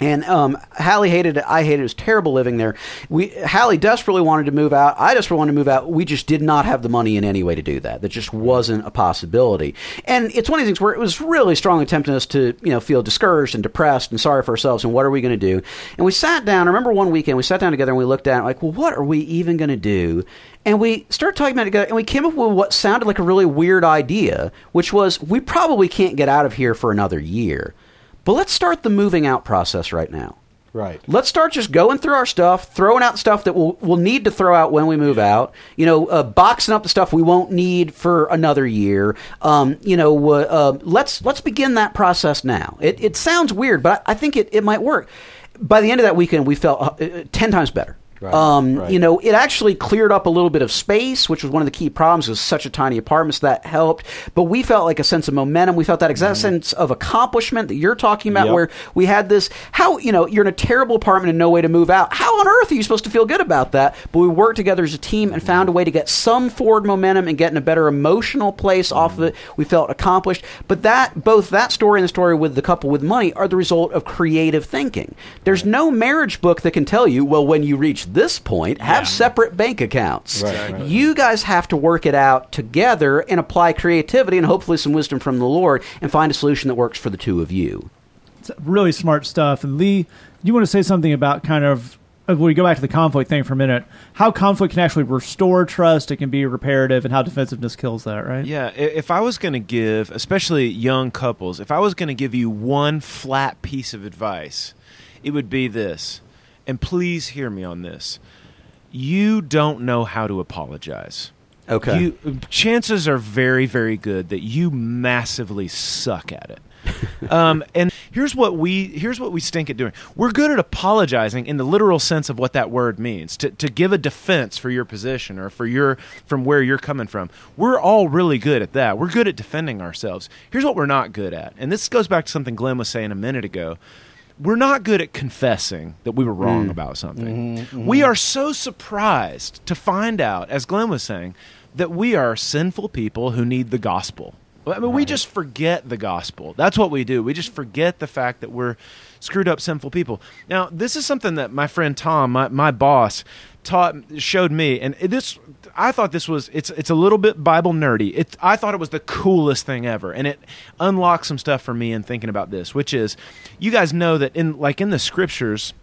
Speaker 3: And um, Hallie hated it. I hated it. It was terrible living there. We Hallie desperately wanted to move out. I desperately wanted to move out. We just did not have the money in any way to do that. That just wasn't a possibility. And it's one of these things where it was really strongly tempting us to, you know, feel discouraged and depressed and sorry for ourselves. And what are we going to do? And we sat down. I remember one weekend we sat down together and we looked at it like, well, what are we even going to do? And we started talking about it together, and we came up with what sounded like a really weird idea, which was we probably can't get out of here for another year. But let's start the moving out process right now.
Speaker 2: Right.
Speaker 3: Let's start just going through our stuff, throwing out stuff that we'll, we'll need to throw out when we move out. You know, uh, boxing up the stuff we won't need for another year. Um, you know, uh, uh, let's let's begin that process now. It, it sounds weird, but I think it, it might work. By the end of that weekend, we felt uh, uh, ten times better. Um,
Speaker 2: right.
Speaker 3: You know, it actually cleared up a little bit of space, which was one of the key problems. It was such a tiny apartment, so that helped. But we felt like a sense of momentum. We felt that exact sense of accomplishment that you're talking about,
Speaker 2: Yep.
Speaker 3: where we had this. How you know you're in a terrible apartment and no way to move out. How on earth are you supposed to feel good about that? But we worked together as a team and found a way to get some forward momentum and get in a better emotional place off of it. We felt accomplished. But that both that story and the story with the couple with money are the result of creative thinking. There's no marriage book that can tell you, well, when you reach this point, have separate bank accounts.
Speaker 2: Right, right.
Speaker 3: You guys have to work it out together and apply creativity and hopefully some wisdom from the Lord and find a solution that works for the two of you.
Speaker 1: It's really smart stuff. And Lee, you want to say something about kind of uh, when we go back to the conflict thing for a minute, how conflict can actually restore trust, it can be reparative, and how defensiveness kills that, right?
Speaker 4: Yeah, if I was going to give, especially young couples, if I was going to give you one flat piece of advice, it would be this. And please hear me on this. You don't know how to apologize.
Speaker 3: Okay.
Speaker 4: You, chances are very, very good that you massively suck at it. um, and here's what we here's what we stink at doing. We're good at apologizing in the literal sense of what that word means. To to give a defense for your position or for your from where you're coming from. We're all really good at that. We're good at defending ourselves. Here's what we're not good at. And this goes back to something Glenn was saying a minute ago. We're not good at confessing that we were wrong mm. about something. Mm-hmm, mm-hmm. We are so surprised to find out, as Glenn was saying, that we are sinful people who need the gospel. I mean, we just forget the gospel. That's what we do. We just forget the fact that we're screwed up, sinful people. Now, this is something that my friend Tom, my, my boss, taught showed me, and this I thought this was it's it's a little bit Bible nerdy. It I thought it was the coolest thing ever, and it unlocked some stuff for me in thinking about this, which is, you guys know that in like in the scriptures,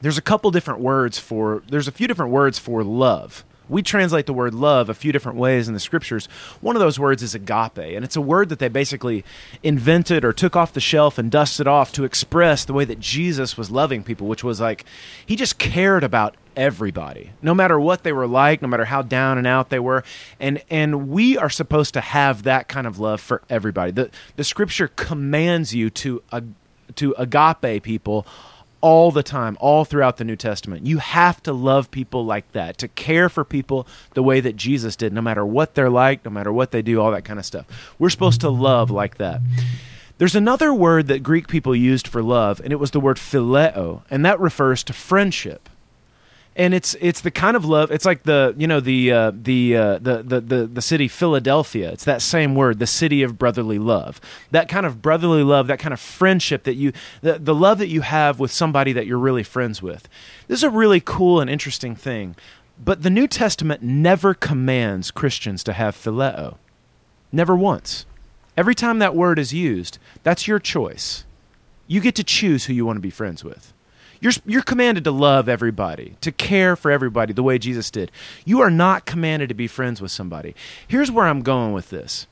Speaker 4: there's a couple different words for there's a few different words for love. We translate the word love a few different ways in the scriptures. One of those words is agape, and it's a word that they basically invented or took off the shelf and dusted off to express the way that Jesus was loving people, which was like he just cared about everybody, no matter what they were like, no matter how down and out they were. And and we are supposed to have that kind of love for everybody. The the scripture commands you to to agape people all the time, all throughout the New Testament. You have to love people like that, to care for people the way that Jesus did, no matter what they're like, no matter what they do, all that kind of stuff. We're supposed to love like that. There's another word that Greek people used for love, and it was the word phileo, and that refers to friendship and it's it's the kind of love it's like the you know the uh, the, uh, the the the the city Philadelphia. It's that same word the city of brotherly love. That kind of brotherly love that kind of friendship that you the, the love that you have with somebody that you're really friends with. This is a really cool and interesting thing. But the New Testament never commands Christians to have phileo. Never once. Every time that word is used that's your choice. You get to choose who you want to be friends with you're, you're commanded to love everybody, to care for everybody the way Jesus did. You are not commanded to be friends with somebody. Here's where I'm going with this.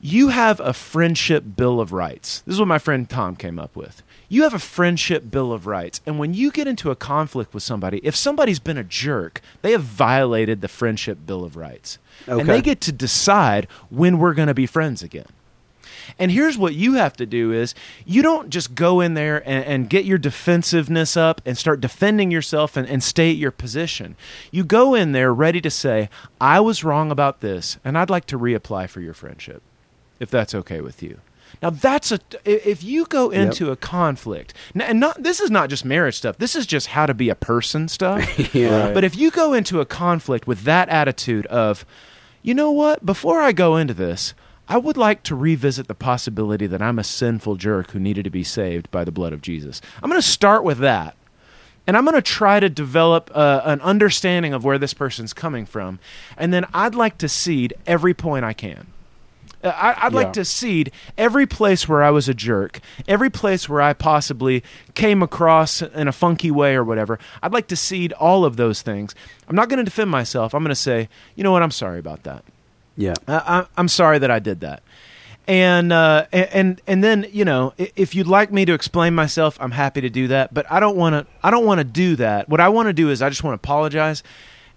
Speaker 4: You have a friendship bill of rights. This is what my friend Tom came up with. You have a friendship bill of rights. And when you get into a conflict with somebody, if somebody's been a jerk, they have violated the friendship bill of rights.
Speaker 3: Okay.
Speaker 4: And they get to decide when we're going to be friends again. And here's what you have to do is you don't just go in there and, and get your defensiveness up and start defending yourself and, and state your position. You go in there ready to say, I was wrong about this, and I'd like to reapply for your friendship, if that's okay with you. Now that's a if you go into a conflict, and not this is not just marriage stuff. This is just how to be a person stuff.
Speaker 3: Yeah.
Speaker 4: But if you go into a conflict with that attitude of, you know what, before I go into this, I would like to revisit the possibility that I'm a sinful jerk who needed to be saved by the blood of Jesus. I'm going to start with that. And I'm going to try to develop uh, an understanding of where this person's coming from. And then I'd like to cede every point I can. Uh, I, I'd
Speaker 2: Yeah.
Speaker 4: like to cede every place where I was a jerk, every place where I possibly came across in a funky way or whatever. I'd like to cede all of those things. I'm not going to defend myself. I'm going to say, you know what, I'm sorry about that.
Speaker 3: Yeah.
Speaker 4: I, I, I'm sorry that I did that. And, uh, and and then you know if you'd like me to explain myself, I'm happy to do that. But I don't want to. I don't want to do that. What I want to do is I just want to apologize,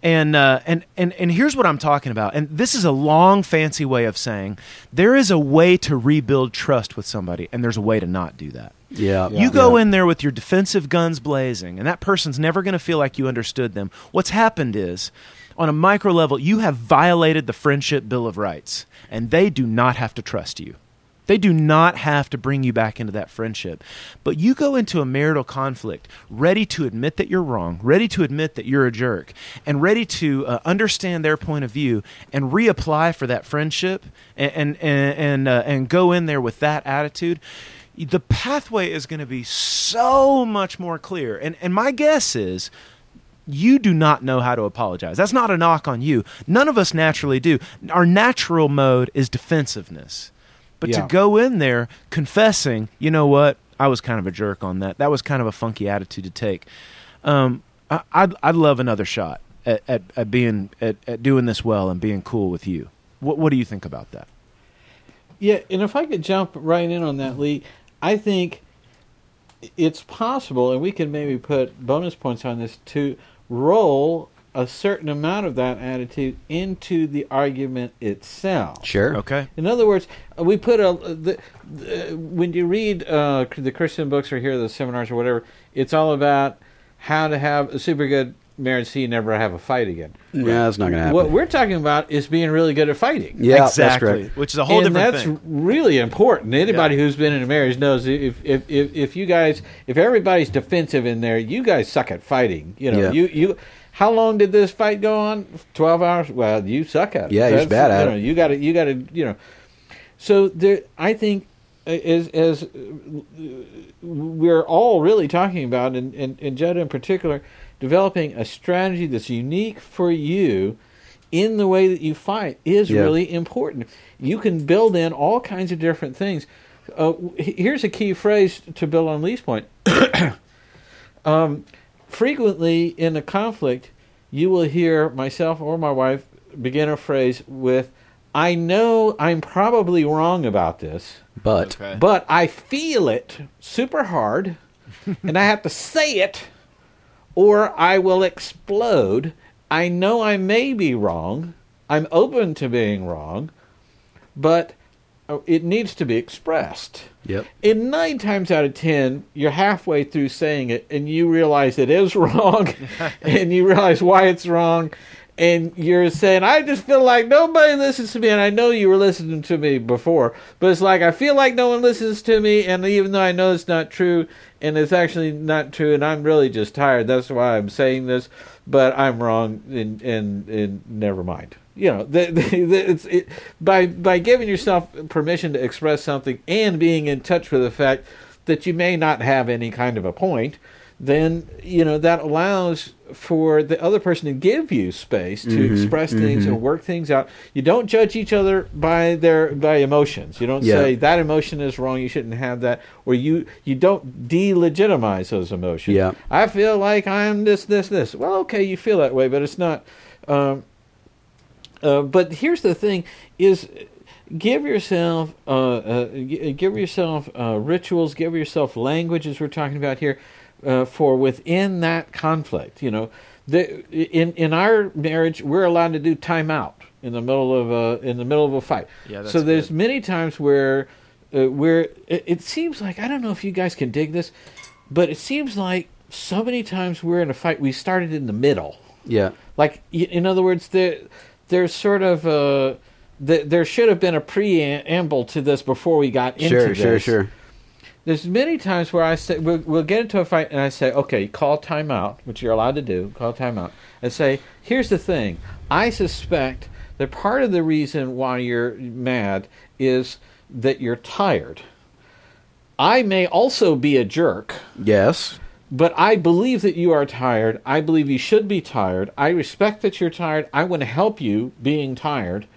Speaker 4: And, uh, and and and here's what I'm talking about. And this is a long, fancy way of saying there is a way to rebuild trust with somebody, and there's a way to not do that.
Speaker 3: Yeah.
Speaker 4: You go
Speaker 3: Yeah.
Speaker 4: in there with your defensive guns blazing, and that person's never going to feel like you understood them. What's happened is, on a micro level, you have violated the friendship bill of rights, and they do not have to trust you. They do not have to bring you back into that friendship. But you go into a marital conflict ready to admit that you're wrong, ready to admit that you're a jerk, and ready to uh, understand their point of view and reapply for that friendship and and and uh, and go in there with that attitude. The pathway is going to be so much more clear. And and my guess is you do not know how to apologize. That's not a knock on you. None of us naturally do. Our natural mode is defensiveness. But
Speaker 2: Yeah.
Speaker 4: to go in there confessing, you know what, I was kind of a jerk on that. That was kind of a funky attitude to take. Um, I, I'd, I'd love another shot at, at, at being at, at doing this well and being cool with you. What, what do you think about that?
Speaker 2: Yeah, and if I could jump right in on that, Lee, I think it's possible, and we can maybe put bonus points on this to roll a certain amount of that attitude into the argument itself.
Speaker 3: Sure.
Speaker 4: Okay.
Speaker 2: In other words, uh, we put a the, the, when you read uh, the Christian books or hear the seminars or whatever, it's all about how to have a super good marriage so you never have a fight again.
Speaker 3: Yeah, that's not going to happen.
Speaker 2: What we're talking about is being really good at fighting.
Speaker 3: yeah, that's
Speaker 4: exactly. Which is a whole
Speaker 2: and
Speaker 4: different
Speaker 2: that's
Speaker 4: thing.
Speaker 2: really important. Anybody
Speaker 4: Yeah.
Speaker 2: who's been in a marriage knows if, if if if you guys if everybody's defensive in there, you guys suck at fighting. You know,
Speaker 3: Yeah.
Speaker 2: you you. How long did this fight go on? Twelve hours. Well, you suck at it.
Speaker 3: Yeah, you're bad at
Speaker 2: you know,
Speaker 3: it.
Speaker 2: You got to you got to you know. So there, I think uh, as as uh, we're all really talking about, and, and, and Judd in particular, developing a strategy that's unique for you in the way that you fight is
Speaker 3: Yeah.
Speaker 2: really important. You can build in all kinds of different things. Uh, here's a key phrase to build on Lee's point. um, frequently in a conflict, you will hear myself or my wife begin a phrase with, I know I'm probably wrong about this,
Speaker 3: But
Speaker 4: Okay.
Speaker 2: but I feel it super hard, and I have to say it, or I will explode. I know I may be wrong. I'm open to being wrong, but uh, it needs to be expressed.
Speaker 3: yep.
Speaker 2: In nine times out of ten, you're halfway through saying it, and you realize it is wrong, and you realize why it's wrong, and you're saying, "I just feel like nobody listens to me," and I know you were listening to me before, but it's like I feel like no one listens to me, and even though I know it's not true, and it's actually not true, and I'm really just tired. That's why I'm saying this, but I'm wrong, and and, and never mind. You know, the, the, the, it's it, by by giving yourself permission to express something and being in touch with the fact that you may not have any kind of a point, then you know that allows for the other person to give you space to
Speaker 3: Mm-hmm,
Speaker 2: express things and work things out. You don't judge each other by their by emotions. You don't
Speaker 3: Yeah.
Speaker 2: say that emotion is wrong. You shouldn't have that, or you you don't delegitimize those emotions.
Speaker 3: Yeah.
Speaker 2: I feel like I'm this this this. Well, okay, you feel that way, but it's not. Um, uh, but here's the thing: is give yourself uh, uh, give yourself uh, rituals, give yourself language, as we're talking about here, uh, for within that conflict. You know, the, in in our marriage, we're allowed to do timeout in the middle of a in the middle of a fight.
Speaker 4: Yeah, that's
Speaker 2: so there's
Speaker 4: good.
Speaker 2: many times where uh, where it, it seems like I don't know if you guys can dig this, but it seems like so many times we're in a fight, we started in the middle.
Speaker 3: Yeah.
Speaker 2: Like, in other words, there, there's sort of a, there should have been a preamble to this before we got into
Speaker 3: Sure,
Speaker 2: this.
Speaker 3: sure, sure.
Speaker 2: There's many times where I say we'll, we'll get into a fight and I say, okay, call timeout, which you're allowed to do, call timeout, and say, here's the thing. I suspect that part of the reason why you're mad is that you're tired. I may also be a jerk.
Speaker 3: Yes.
Speaker 2: But I believe that you are tired. I believe you should be tired. I respect that you're tired. I want to help you being tired.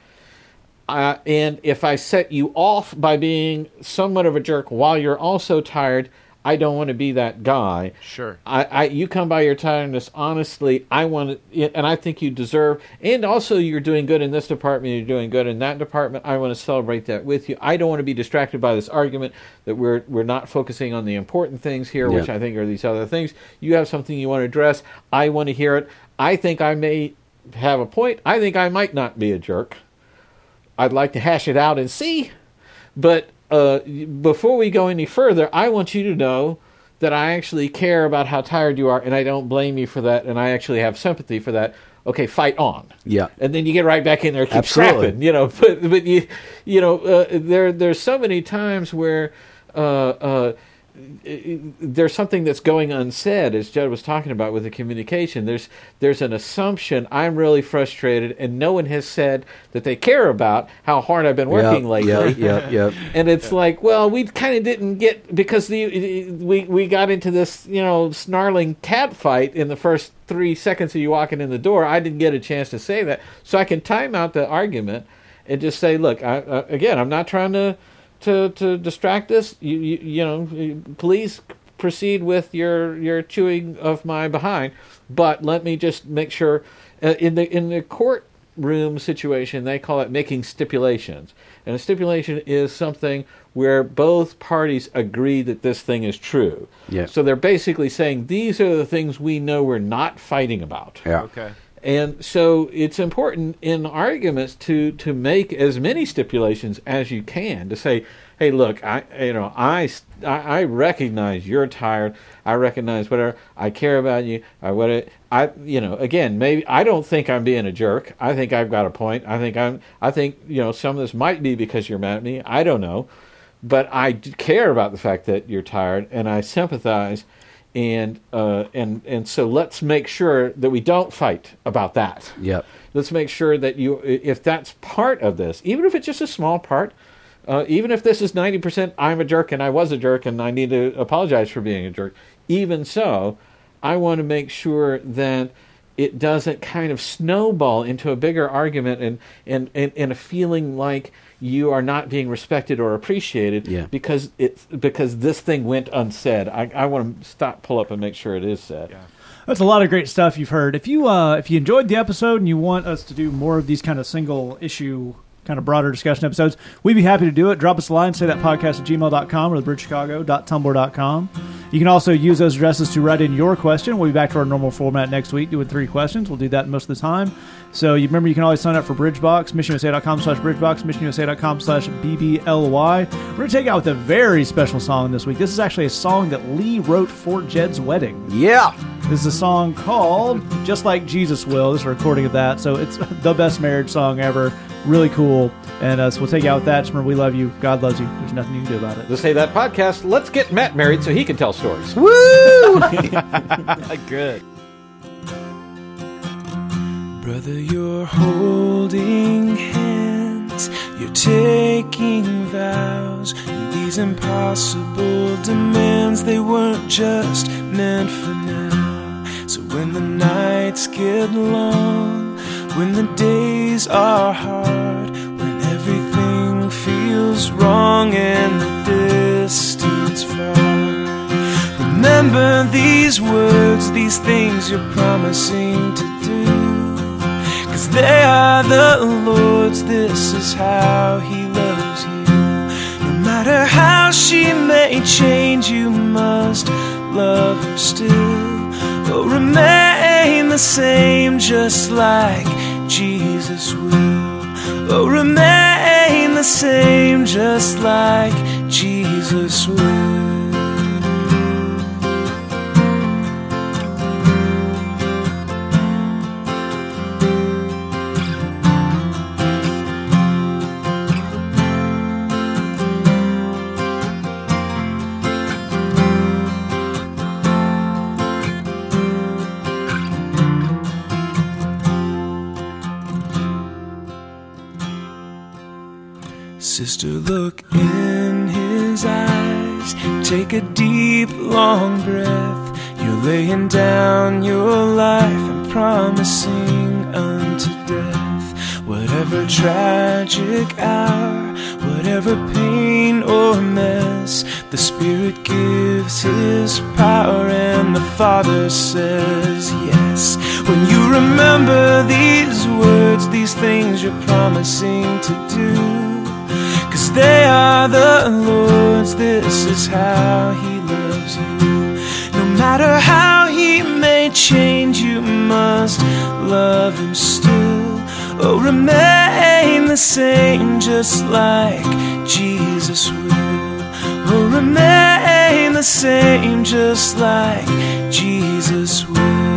Speaker 2: Uh, and if I set you off by being somewhat of a jerk while you're also tired, I don't want to be that guy.
Speaker 4: Sure.
Speaker 2: I, I you come by your tiredness honestly. I want to, and I think you deserve. And also, you're doing good in this department. You're doing good in that department. I want to celebrate that with you. I don't want to be distracted by this argument that we're we're not focusing on the important things here, which I think are these other things. You have something you want to address. I want to hear it. I think I may have a point. I think I might not be a jerk. I'd like to hash it out and see. But uh, before we go any further, I want you to know that I actually care about how tired you are, and I don't blame you for that, and I actually have sympathy for that. Okay, fight on.
Speaker 3: Yeah.
Speaker 2: and then you get right back in there, keep
Speaker 3: Absolutely.
Speaker 2: scrapping. You know, but but you you know uh, there there's so many times where. Uh, uh, there's something that's going unsaid, as Judd was talking about with the communication. There's there's an assumption. I'm really frustrated, and no one has said that they care about how hard I've been working
Speaker 3: Yep,
Speaker 2: lately.
Speaker 3: Yep, yep, yep.
Speaker 2: And it's like, well, we kind of didn't get because the we we got into this you know snarling cat fight in the first three seconds of you walking in the door. I didn't get a chance to say that, so I can time out the argument and just say, look, I, uh, again, I'm not trying to to to distract us. You you, you know, please proceed with your your chewing of my behind, but let me just make sure uh, in the in the courtroom situation they call it making stipulations, and a stipulation is something where both parties agree that this thing is true.
Speaker 3: Yeah.
Speaker 2: So they're basically saying these are the things we know we're not fighting about.
Speaker 3: Yeah.
Speaker 4: Okay.
Speaker 2: And so it's important in arguments to to make as many stipulations as you can to say, hey, look, I you know I I recognize you're tired. I recognize whatever. I care about you. I what I you know again maybe I don't think I'm being a jerk. I think I've got a point. I think I'm I think you know some of this might be because you're mad at me. I don't know, but I care about the fact that you're tired and I sympathize and uh, and and so let's make sure that we don't fight about that.
Speaker 3: Yep.
Speaker 2: Let's make sure that you, if that's part of this, even if it's just a small part, uh, even if this is ninety percent, I'm a jerk and I was a jerk and I need to apologize for being a jerk. Even so, I want to make sure that it doesn't kind of snowball into a bigger argument and and, and, and a feeling like you are not being respected or appreciated
Speaker 3: Yeah.
Speaker 2: because it's because this thing went unsaid. I, I want to stop, pull up, and make sure it is said.
Speaker 1: That's a lot of great stuff you've heard. If you uh, if you enjoyed the episode and you want us to do more of these kind of single issue, kind of broader discussion episodes, we'd be happy to do it. Drop us a line, say that podcast at gmail.com or thebridgechicago.tumblr.com. You can also use those addresses to write in your question. We'll be back to our normal format next week doing three questions. We'll do that most of the time. So you remember you can always sign up for Bridgebox, missionusa.com slash Bridgebox, missionusa.com slash BBLY. We're going to take out with a very special song this week. This is actually a song that Lee wrote for Jed's wedding.
Speaker 3: Yeah.
Speaker 1: This is a song called Just Like Jesus Will. This is a recording of that. So it's the best marriage song ever. Really cool. And uh, so we'll take you out with that. Just remember, we love you. God loves you. There's nothing you can do about it.
Speaker 2: The Say That podcast. Let's get Matt married so he can tell stories. Woo!
Speaker 4: My good.
Speaker 5: Brother, you're holding hands, you're taking vows. These impossible demands, they weren't just meant for now. So when the nights get long, when the days are hard, when everything feels wrong and the distance far. Remember these words, these things you're promising to do. Cause they are the Lord's, this is how He loves you. No matter how she may change, you must love her still. Oh, remain the same, just like Jesus will. Oh, remain the same, just like Jesus will. Sister, look in his eyes. Take a deep, long breath. You're laying down your life and promising unto death. Whatever tragic hour, whatever pain or mess, the Spirit gives his power, and the Father says yes. When you remember these words, these things you're promising to do. They are the Lord's, this is how He loves you. No matter how He may change, you must love Him still. Oh, remain the same, just like Jesus will. Oh, remain the same, just like Jesus will.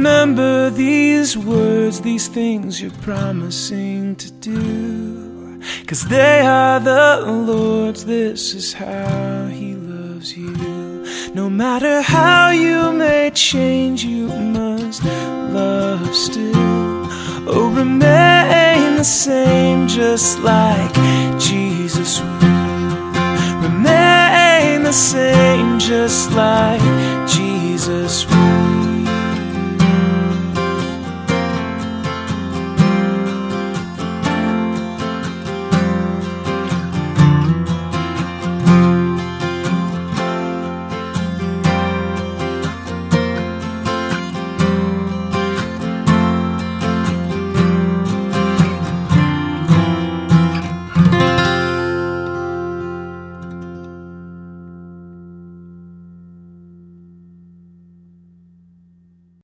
Speaker 5: Remember these words, these things you're promising to do. Cause they are the Lord's, this is how He loves you. No matter how you may change, you must love still. Oh, remain the same, just like Jesus will. Remain the same, just like Jesus will.